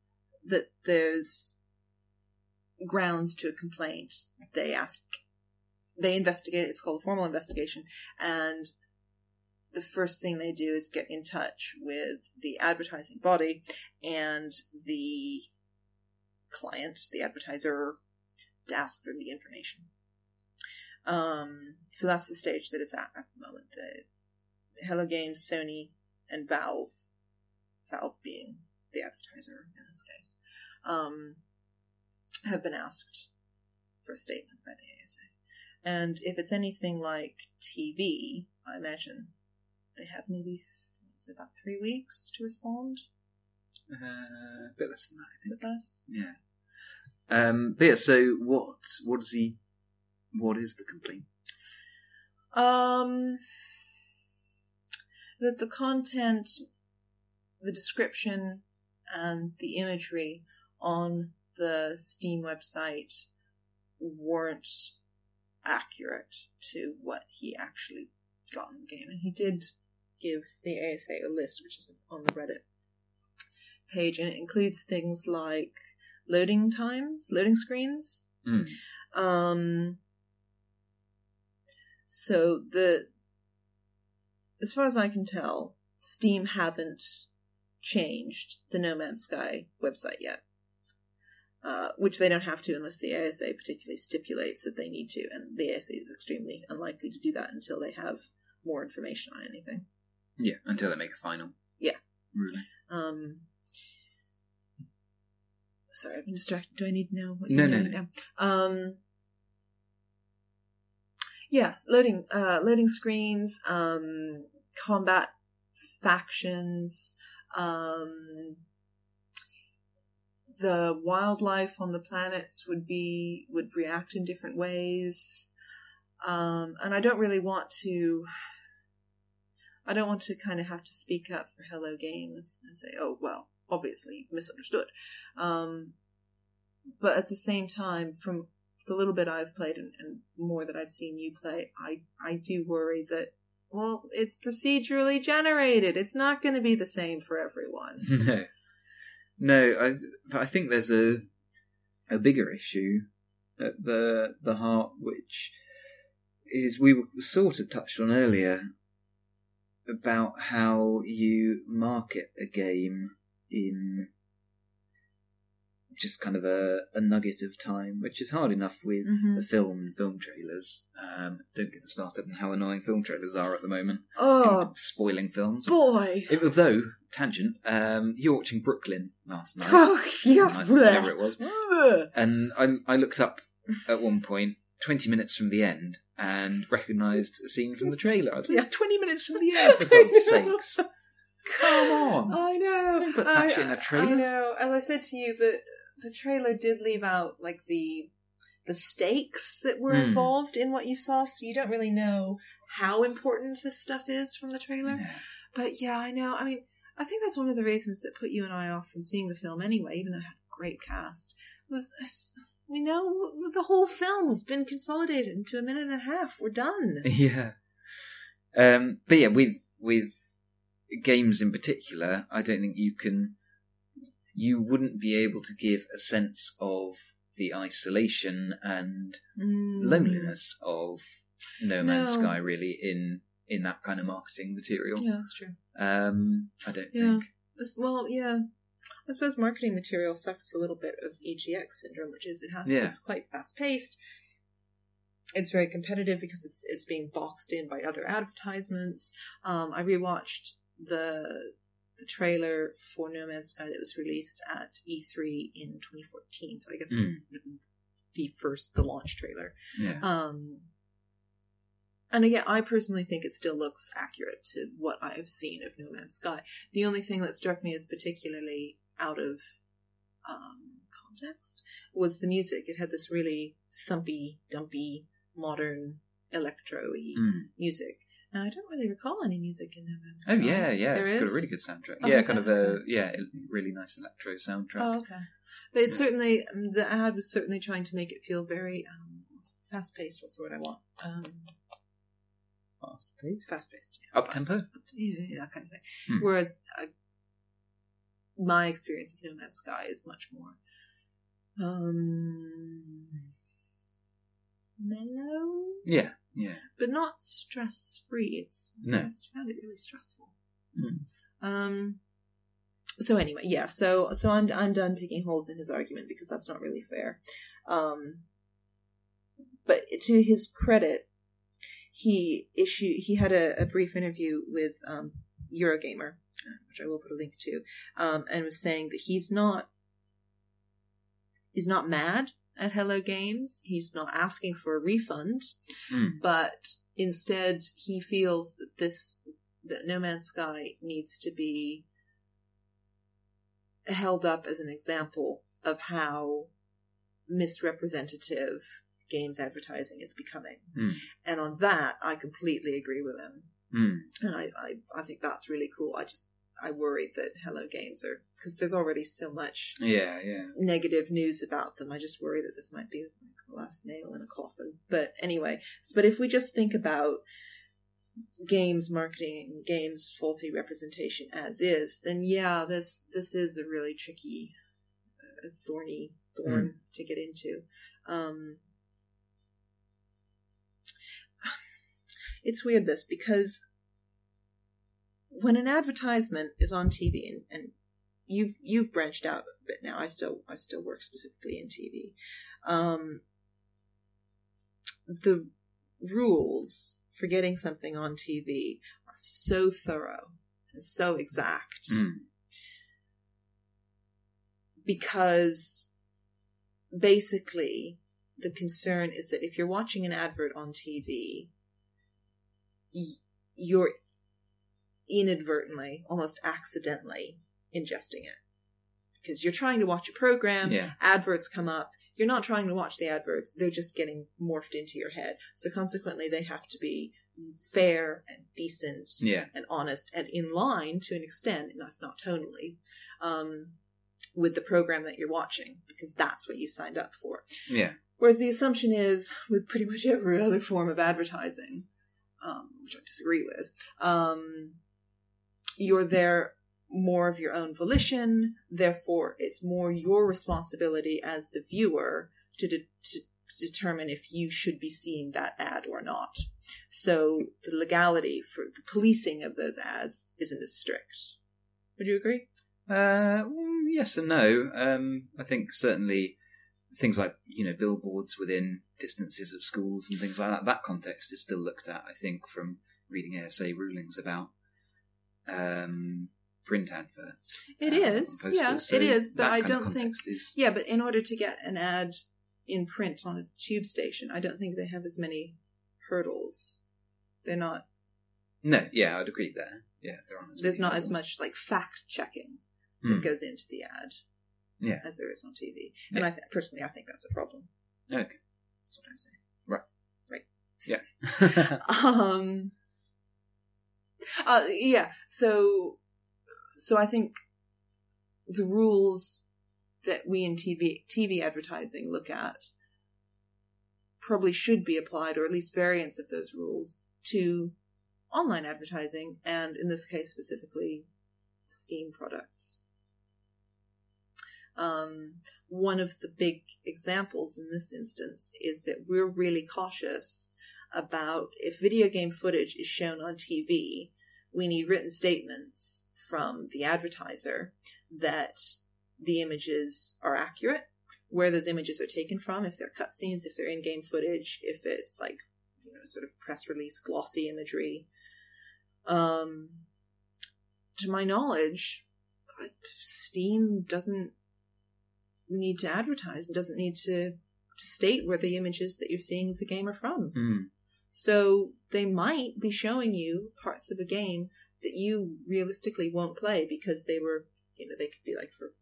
that there's grounds to a complaint, they ask, they investigate. It's called a formal investigation, and the first thing they do is get in touch with the advertising body and the client, the advertiser, to ask for the information. Um, so that's the stage that it's at at the moment. The Hello Games, Sony, and Valve, Valve being the advertiser in this case, um, have been asked for a statement by the ASA. And if it's anything like TV, I imagine they have maybe what's it, about three weeks to respond.
Uh, a bit less than that, I
Is it less?
Yeah. Um, but yeah, so what? What does he? What is the complaint?
Um, that the content, the description, and the imagery on the Steam website weren't accurate to what he actually got in the game. And he did give the ASA a list, which is on the Reddit page, and it includes things like loading times, loading screens,
Mm.
um, so the, as far as I can tell, Steam haven't changed the No Man's Sky website yet. Uh, which they don't have to unless the ASA particularly stipulates that they need to, and the ASA is extremely unlikely to do that until they have more information on anything.
Yeah, until they make a final.
Yeah.
Really?
Um, sorry, I've been distracted. Do I need to know what
No,
you
no, no.
now? Um, yeah, loading, uh, loading screens, um, combat factions, um, the wildlife on the planets would be would react in different ways, um, and I don't really want to. I don't want to kind of have to speak up for Hello Games and say, "Oh, well, obviously you've misunderstood." Um, but at the same time, from the little bit I've played and, and more that I've seen you play, I I do worry that well, it's procedurally generated. It's not going to be the same for everyone.
no, no. I, I think there's a a bigger issue at the the heart, which is we were sort of touched on earlier about how you market a game in just kind of a, a nugget of time, which is hard enough with
Mhm.
the film and film trailers. Um, don't get started on how annoying film trailers are at the moment.
Oh
spoiling films.
boy!
It was though tangent. Um, you were watching Brooklyn last night,
Oh yeah,
whatever it was, and I, I looked up at one point, twenty minutes from the end, and recognised a scene from the trailer. I was like,
Yeah.
"It's twenty minutes from the end, for God's sakes! Come on!"
I know.
Don't put that
I,
shit in a trailer.
I know. As I said to you, the the trailer did leave out like the the stakes that were
Hmm.
involved in what you saw, so you don't really know how important this stuff is from the trailer.
Yeah.
But yeah, I know. I mean, I think that's one of the reasons that put you and I off from seeing the film anyway, even though it had a great cast. Was we know the whole film's been consolidated into a minute and a half. We're done.
Yeah. Um, but yeah, with with games in particular, I don't think you can. You wouldn't be able to give a sense of the isolation and
Mm.
loneliness of No Man's
No.
Sky, really, in in that kind of marketing material.
Yeah, that's true.
Um, I don't
Yeah.
think.
Well, yeah. I suppose marketing material suffers a little bit of EGX syndrome, which is it has
Yeah.
it's quite fast paced. It's very competitive because it's it's being boxed in by other advertisements. Um, I rewatched the the trailer for No Man's Sky that was released at E3 in 2014. So I guess
Mm.
the first the launch trailer.
Yeah.
Um, and again, I personally think it still looks accurate to what I've seen of No Man's Sky. The only thing that struck me as particularly out of um, context was the music. It had this really thumpy, dumpy, modern, electro-y
Mm.
music. Now, I don't really recall any music in No Man's
Oh
Sky.
yeah, yeah.
There
it's got a really good soundtrack.
Oh,
yeah, kind
it?
of a
Okay.
yeah, really nice electro soundtrack.
Oh, okay. But it's
Yeah.
certainly um, the ad was certainly trying to make it feel very um, fast paced. What's the word I want? Um,
Fast paced.
fast paced.
Up tempo.
yeah, yeah, that kind of thing.
Hmm.
Whereas uh, my experience of No Man's Sky is much more um, mellow,
Yeah, yeah.
but not stress free. It's
No.
I just found it really stressful.
Mm.
Um. So anyway, yeah. So so I'm I'm done picking holes in his argument because that's not really fair. Um. But to his credit, he issued he had a, a brief interview with um, Eurogamer, which I will put a link to, um, and was saying that he's not he's not mad at Hello Games. He's not asking for a refund,
Mm.
but instead he feels that this that No Man's Sky needs to be held up as an example of how misrepresentative games advertising is becoming.
Mm.
And on that, I completely agree with him.
Mm.
And I, I, I think that's really cool. I just, I worry that Hello Games are, because there's already so much
Yeah, yeah.
negative news about them. I just worry that this might be like the last nail in a coffin. But anyway, but if we just think about games marketing, and games faulty representation as is, then yeah, this this is a really tricky, uh, thorny thorn to get into. Um, it's weird this because when an advertisement is on TV and, and you've you've branched out a bit now. I still I still work specifically in TV. Um, the rules for getting something on TV are so thorough and so exact
Mm.
because basically the concern is that if you're watching an advert on TV, y- you're inadvertently, almost accidentally ingesting it. Because you're trying to watch a program,
Yeah.
adverts come up, you're not trying to watch the adverts, they're just getting morphed into your head. So consequently, they have to be fair and decent
Yeah.
and honest and in line to an extent, if not tonally, um, with the program that you're watching, because that's what you signed up for.
Yeah.
Whereas the assumption is, with pretty much every other form of advertising, um, which I disagree with, um, you're there more of your own volition. Therefore, it's more your responsibility as the viewer to, de- to determine if you should be seeing that ad or not. So the legality for the policing of those ads isn't as strict. Would you agree?
Uh, mm, yes and no. Um, I think certainly things like you know billboards within distances of schools and things like that. That context is still looked at. I think from reading ASA rulings about um, print adverts.
It
uh,
is, yeah,
posters.
it is, but I don't think-
Is,
Yeah, but in order to get an ad in print on a tube station, I don't think they have as many hurdles. They're not.
no, yeah, I'd agree there. Yeah, there aren't as
There's not as much like fact checking that goes into the ad
Yeah.
as there is on TV, and
Yeah.
I th- personally I think that's a problem.
Okay.
That's what I'm saying. Right. Right.
Yeah.
um uh yeah so so i think the rules that we in tv tv advertising look at probably should be applied or at least variants of those rules to online advertising, and in this case specifically, Steam products. Um, one of the big examples in this instance is that we're really cautious about if video game footage is shown on TV, we need written statements from the advertiser that the images are accurate, where those images are taken from, if they're cutscenes, if they're in game footage, if it's like, you know, sort of press release glossy imagery. Um, to my knowledge, Steam doesn't need to advertise doesn't need to to state where the images that you're seeing of the game are from.
Mm.
So they might be showing you parts of a game that you realistically won't play because they were, you know, they could be like for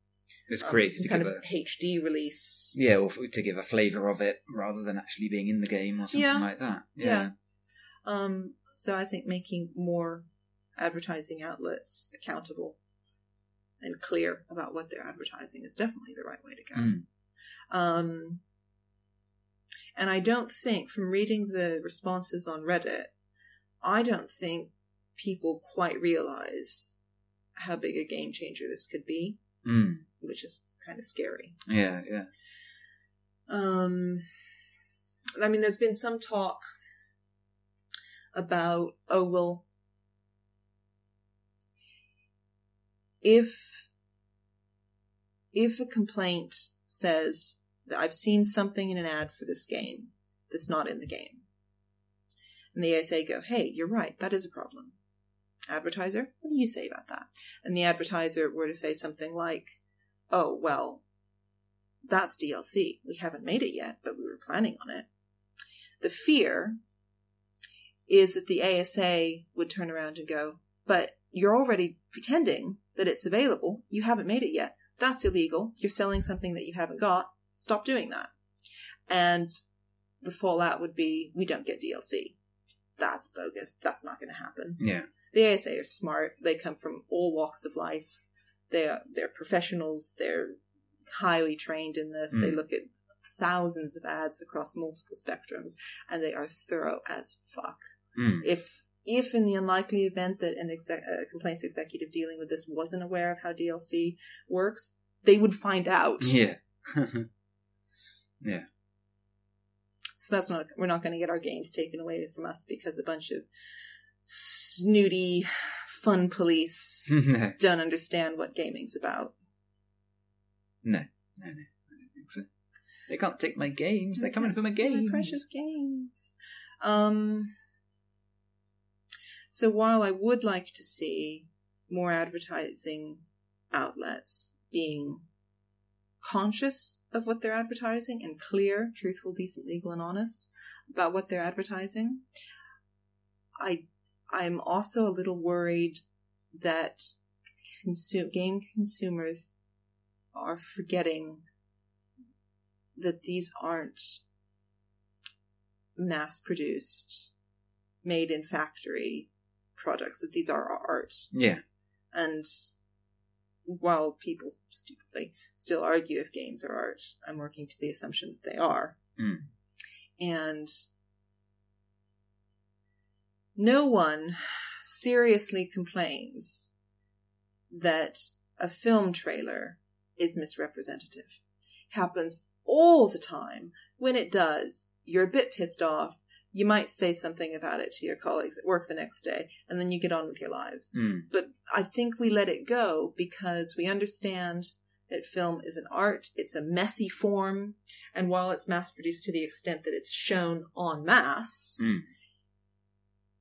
It's
um, some
to
kind
give
of
a
HD release.
yeah, or to give a flavour of it rather than actually being in the game or something
Yeah.
like that.
Yeah. Um, so I think making more advertising outlets accountable and clear about what they're advertising is definitely the right way to go.
Mm.
Um, and I don't think, from reading the responses on Reddit, I don't think people quite realize how big a game changer this could be,
Mm.
which is kind of scary.
Yeah, yeah.
Um, I mean, there's been some talk about, oh, well, if if a complaint says I've seen something in an ad for this game that's not in the game, and the ASA go, hey, you're right, that is a problem. Advertiser, what do you say about that? And the advertiser were to say something like, oh, well, that's DLC. We haven't made it yet, but we were planning on it. The fear is that the ASA would turn around and go, but you're already pretending that it's available. You haven't made it yet. That's illegal. You're selling something that you haven't got. Stop doing that. And the fallout would be, we don't get DLC. That's bogus. That's not going to happen.
Yeah.
The ASA are smart. They come from all walks of life. They are, they're professionals. They're highly trained in this. They
Mm.
look at thousands of ads across multiple spectrums, and they are thorough as fuck.
Mm.
If if in the unlikely event that an exec- a complaints executive dealing with this wasn't aware of how DLC works, they would find out.
Yeah.
So that's not we're not going to get our games taken away from us because a bunch of snooty fun police don't understand what gaming's about.
No, no, no, I don't think so. They can't take my games. They're coming for my games.
My precious games. Um. So while I would like to see more advertising outlets being conscious of what they're advertising and clear, truthful, decent, legal, and honest about what they're advertising, I I'm also a little worried that consu- game consumers are forgetting that these aren't mass produced, made in factory products, that these are art.
Yeah.
And while people stupidly still argue if games are art, I'm working to the assumption that they are.
Mm.
And no one seriously complains that a film trailer is misrepresentative. Happens all the time. When it does, you're a bit pissed off. You might say something about it to your colleagues at work the next day, and then you get on with your lives.
Mm.
But I think we let it go because we understand that film is an art, it's a messy form, and while it's mass produced to the extent that it's shown en masse,
Mm.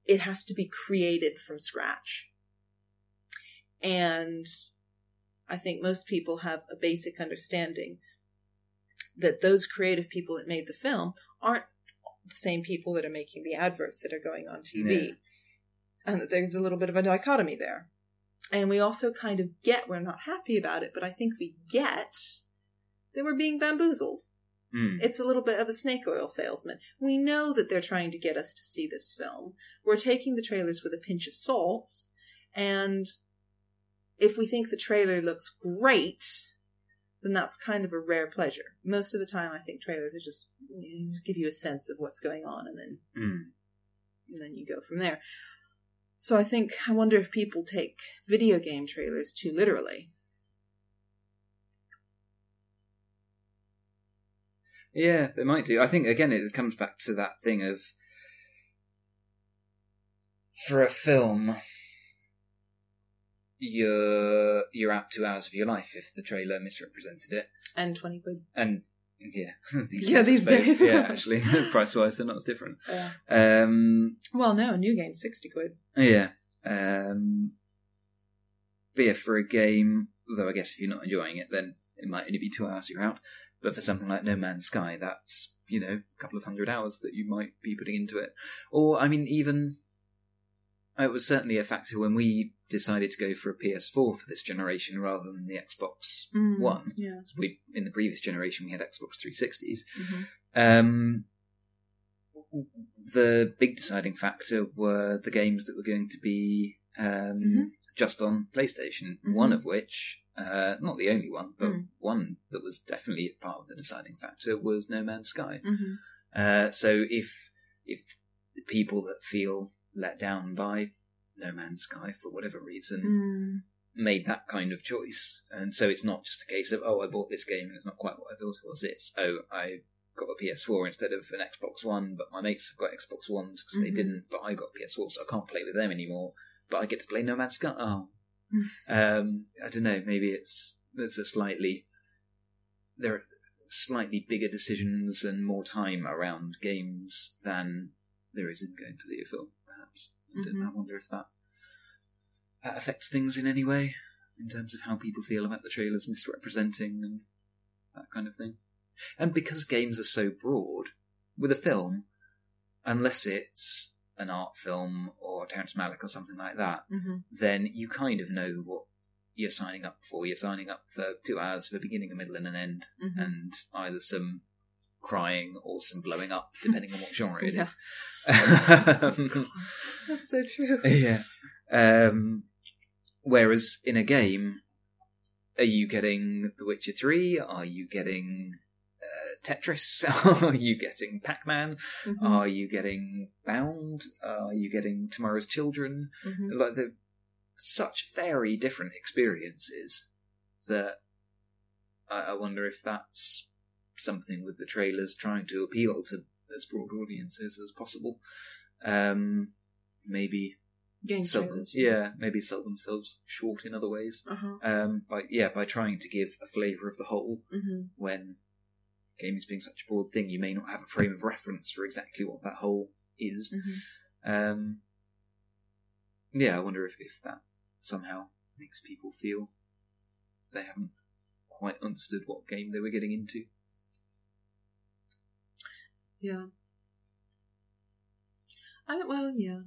it has to be created from scratch. And I think most people have a basic understanding that those creative people that made the film aren't the same people that are making the adverts that are going on TV.
Yeah.
And that there's a little bit of a dichotomy there. And we also kind of get we're not happy about it, but I think we get that we're being bamboozled.
Mm.
It's a little bit of a snake oil salesman. We know that they're trying to get us to see this film. We're taking the trailers with a pinch of salt, and if we think the trailer looks great, then that's kind of a rare pleasure. Most of the time, I think trailers are just give you a sense of what's going on, and then
Mm.
and then you go from there. So I think I wonder if people take video game trailers too literally.
Yeah, they might do. I think again it comes back to that thing of for a film you're you're out two hours of your life if the trailer misrepresented it.
And twenty quid.
And yeah, these
Yeah, these days.
yeah, actually, price wise, they're not as different.
Yeah.
Um,
Well, no, a new game sixty quid.
yeah, um, but yeah, for a game, though I guess if you're not enjoying it, then it might only be two hours you're out. But for something like No Man's Sky, that's you know a couple of hundred hours that you might be putting into it. Or I mean, even it was certainly a factor when we decided to go for a PS4 for this generation rather than the Xbox
Mm,
One.
Yeah.
We in the previous generation we had Xbox 360s.
hmm
Um, the big deciding factor were the games that were going to be um,
Mhm.
just on PlayStation.
Mhm.
One of which, uh, not the only one, but
Mm.
one that was definitely part of the deciding factor was No Man's Sky.
hmm
Uh, so if if people that feel let down by No Man's Sky for whatever reason
Mm.
made that kind of choice. And so it's not just a case of, oh, I bought this game and it's not quite what I thought it was. It's, oh, I got a PS4 instead of an Xbox One, but my mates have got Xbox Ones because they
Mhm.
didn't, but I got PS4, so I can't play with them anymore. But I get to play No Man's Sky. Oh. Um, I don't know, maybe it's, there's a slightly, there are slightly bigger decisions and more time around games than there is in going to see a film, perhaps. I, wonder if that that affects things in any way in terms of how people feel about the trailers misrepresenting and that kind of thing. And because games are so broad, with a film, unless it's an art film or Terrence Malick or something like that,
hmm
then you kind of know what you're signing up for. You're signing up for two hours of a beginning, a middle, and an end,
hmm
and either some crying or some blowing up, depending on what genre it
Yeah.
is. Um,
That's so true.
yeah. Um, whereas in a game, are you getting The Witcher 3? Are you getting uh, Tetris? Are you getting Pac Man?
Mhm.
Are you getting Bound? Are you getting Tomorrow's Children?
Mhm.
Like, they're such very different experiences that I, I wonder if that's something with the trailers trying to appeal to as broad audiences as possible. Um, maybe
Game
sell them, yeah, maybe sell themselves short in other ways.
Uh-huh.
Um, by yeah, by trying to give a flavour of the whole
hmm
when games being such a broad thing, you may not have a frame of reference for exactly what that whole is.
hmm
Um, yeah, I wonder if, if that somehow makes people feel they haven't quite understood what game they were getting into.
Yeah. I well, yeah.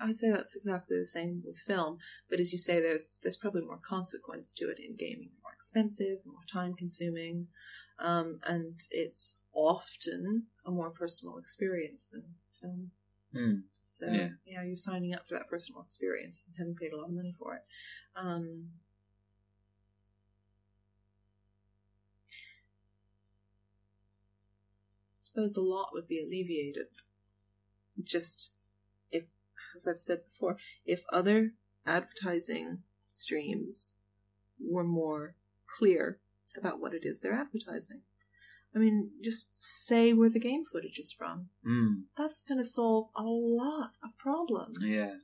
I'd say that's exactly the same with film. But as you say, there's there's probably more consequence to it in gaming. More expensive, more time consuming, um, and it's often a more personal experience than film.
Hmm.
So
Yeah.
yeah. you're signing up for that personal experience and having paid a lot of money for it. Um, suppose a lot would be alleviated. Just if, as I've said before, if other advertising streams were more clear about what it is they're advertising. I mean, just say where the game footage is from
Mm.
that's going to solve a lot of problems.
Yeah.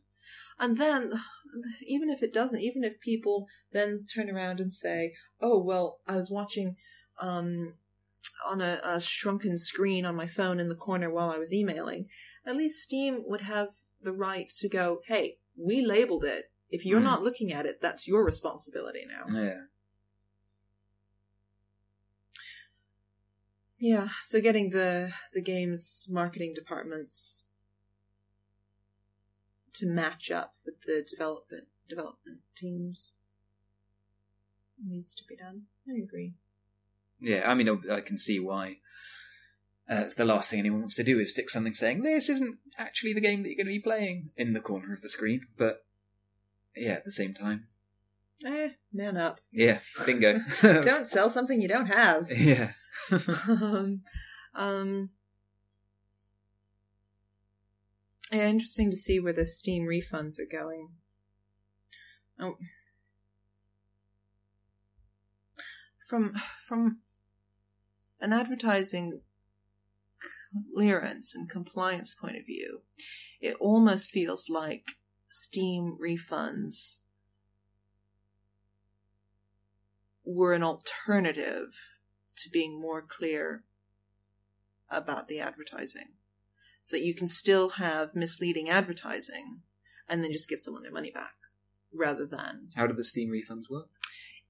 And then, even if it doesn't, even if people then turn around and say, oh, well, I was watching um, on a, a shrunken screen on my phone in the corner while I was emailing, at least Steam would have the right to go, hey, we labeled it. If you're
Mm.
not looking at it, that's your responsibility now.
Yeah.
Yeah, so getting the the game's marketing departments to match up with the development development teams needs to be done. I agree.
Yeah, I mean, I I can see why. Uh, it's the last thing anyone wants to do is stick something saying this isn't actually the game that you're going to be playing in the corner of the screen. But yeah, at the same time,
Eh, man up.
yeah, bingo.
Don't sell something you don't have.
yeah,
um, um, Yeah, interesting to see where the Steam refunds are going. Oh. From from an advertising clearance and compliance point of view, it almost feels like Steam refunds were an alternative to being more clear about the advertising. So that you can still have misleading advertising and then just give someone their money back rather than
How do the Steam refunds work?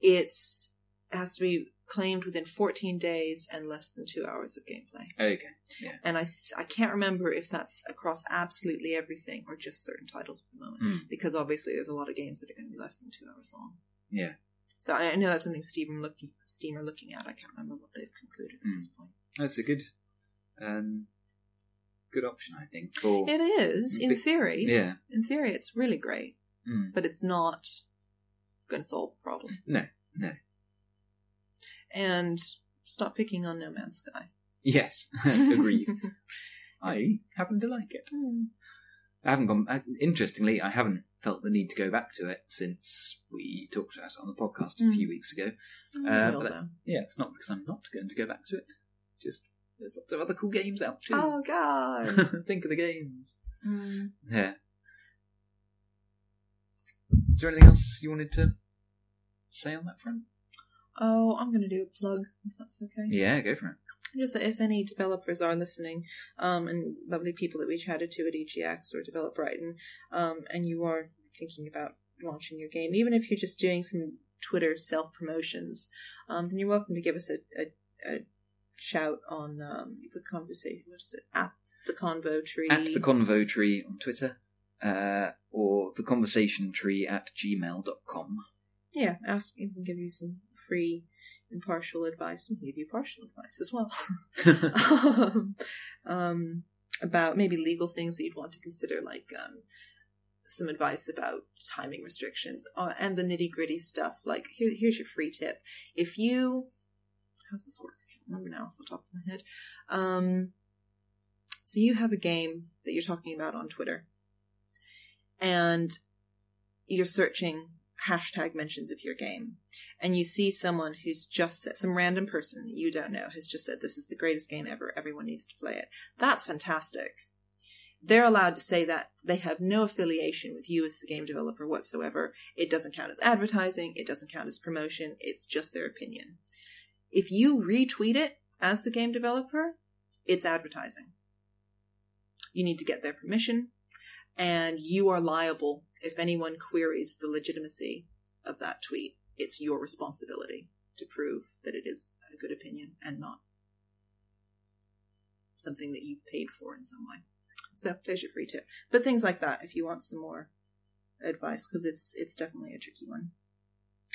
it's it has to be claimed within 14 days and less than two hours of gameplay.
Okay. Yeah.
And I th- I can't remember if that's across absolutely everything or just certain titles at the moment
Hmm.
because obviously there's a lot of games that are going to be less than two hours long.
Yeah.
So I, I know that's something Steam are looking Steam are looking at. I can't remember what they've concluded at
Hmm.
this point.
That's a good, um, good option, I think. For
It is in
Bit-
theory.
yeah.
In theory, it's really great,
Mm.
but it's not going to solve the problem.
No, no.
And stop picking on No Man's Sky.
Yes. Agreed. I happen to like it.
Hmm.
I haven't gone. I, interestingly, I haven't felt the need to go back to it since we talked about it on the podcast a
Mm.
few weeks ago.
Oh,
Uh, but
done.
Yeah, it's not because I'm not going to go back to it. Just there's lots of other cool games out too.
Oh God.
Think of the games.
Mm.
Yeah. Is there anything else you wanted to say on that front?
Oh, I'm going to do a plug if that's okay.
Yeah, go for it.
Just that if any developers are listening, um, and lovely people that we chatted to at EGX or Develop Brighton, um, and you are thinking about launching your game, even if you're just doing some Twitter self promotions, um, then you're welcome to give us a, a, a shout on um, the conversation. What is it? At the Convo Tree.
At the Convo Tree on Twitter, uh, or the Conversation Tree at gmail.com.
yeah, ask. We can give you some free impartial advice. and give you partial advice as well. um, um, about maybe legal things that you'd want to consider, like um, some advice about timing restrictions uh, and the nitty gritty stuff. Like, here, here's your free tip. If you. How's this work? I can't remember now off the top of my head. Um, so, you have a game that you're talking about on Twitter, and you're searching hashtag mentions of your game and you see someone who's just said, some random person that you don't know has just said, This is the greatest game ever. Everyone needs to play it. That's fantastic. They're allowed to say that. They have no affiliation with you as the game developer whatsoever. It doesn't count as advertising, it doesn't count as promotion, it's just their opinion. If you retweet it as the game developer, it's advertising. You need to get their permission, and you are liable if anyone queries the legitimacy of that tweet it's your responsibility to prove that it is a good opinion and not something that you've paid for in some way. So there's your free tip. But things like that, if you want some more advice, because it's it's definitely a tricky one.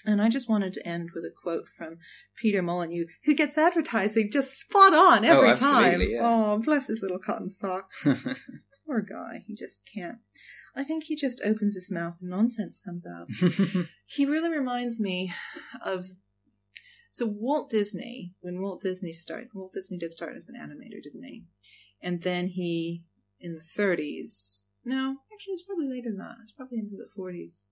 And I just wanted to end with a quote from Peter Molyneux, who gets advertising just spot on oh, every
Oh,
time.
yeah.
Oh, bless his little cotton socks. Poor guy. He just can't. I think he just opens his mouth and nonsense comes out. He really reminds me of so Walt Disney when Walt Disney started Walt Disney did start as an animator didn't he? And then he in the 30s no actually it's probably later than that it's probably into the 40s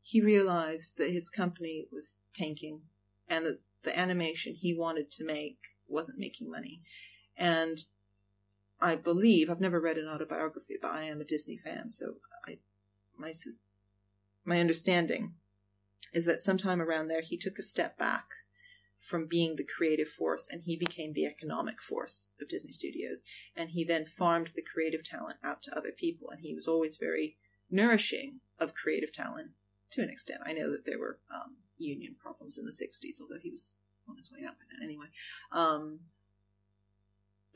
he realized that his company was tanking and that the animation he wanted to make wasn't making money. And I believe I've never read an autobiography, but I am a Disney fan, so I my my understanding is that sometime around there he took a step back from being the creative force and he became the economic force of Disney Studios and he then farmed the creative talent out to other people and he was always very nourishing of creative talent to an extent. I know that there were um, union problems in the 60s, although he was on his way out by then anyway. Um,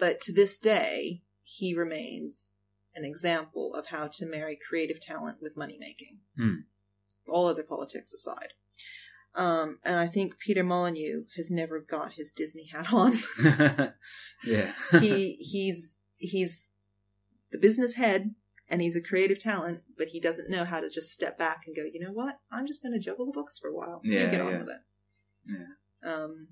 but to this day, he remains an example of how to marry creative talent with money making.
Hmm.
All other politics aside. Um, and I think Peter Molyneux has never got his Disney hat on.
yeah.
he he's he's the business head and he's a creative talent, but he doesn't know how to just step back and go, you know what? I'm just going to juggle the books for a while.
Yeah,
get on with it.
Yeah.
Um,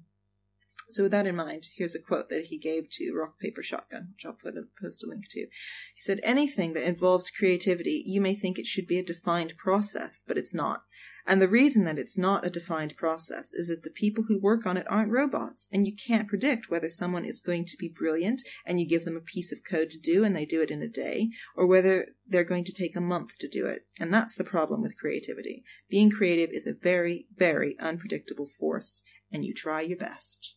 So with that in mind, here's a quote that he gave to Rock Paper Shotgun, which I'll put a post a link to. He said, "Anything that involves creativity, you may think it should be a defined process, but it's not. And the reason that it's not a defined process is that the people who work on it aren't robots, and you can't predict whether someone is going to be brilliant and you give them a piece of code to do and they do it in a day, or whether they're going to take a month to do it. And that's the problem with creativity. Being creative is a very, very unpredictable force, and you try your best."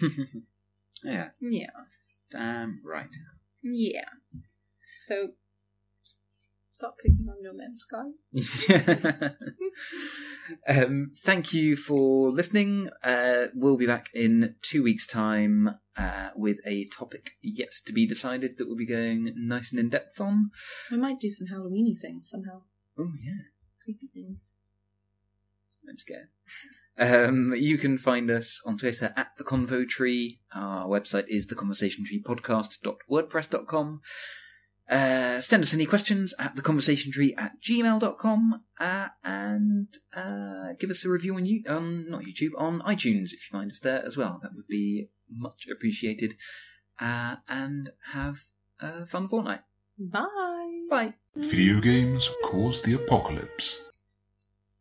yeah,
Yeah.
damn right.
Yeah. So stop picking on No Man's Sky.
um, thank you for listening. Uh, we'll be back in two weeks' time uh, with a topic yet to be decided that we'll be going nice and in depth on.
We might do some Halloweeny things somehow.
Oh yeah,
Creepy things.
I'm scared. Um, you can find us on Twitter at the Convo Tree. Our website is theconversationtreepodcast.wordpress.com. Uh, send us any questions at theconversationtree at gmail.com uh, and uh, give us a review on, you- on not YouTube on iTunes if you find us there as well. That would be much appreciated. Uh, and have a fun fortnight.
Bye.
Bye.
Video games caused the apocalypse.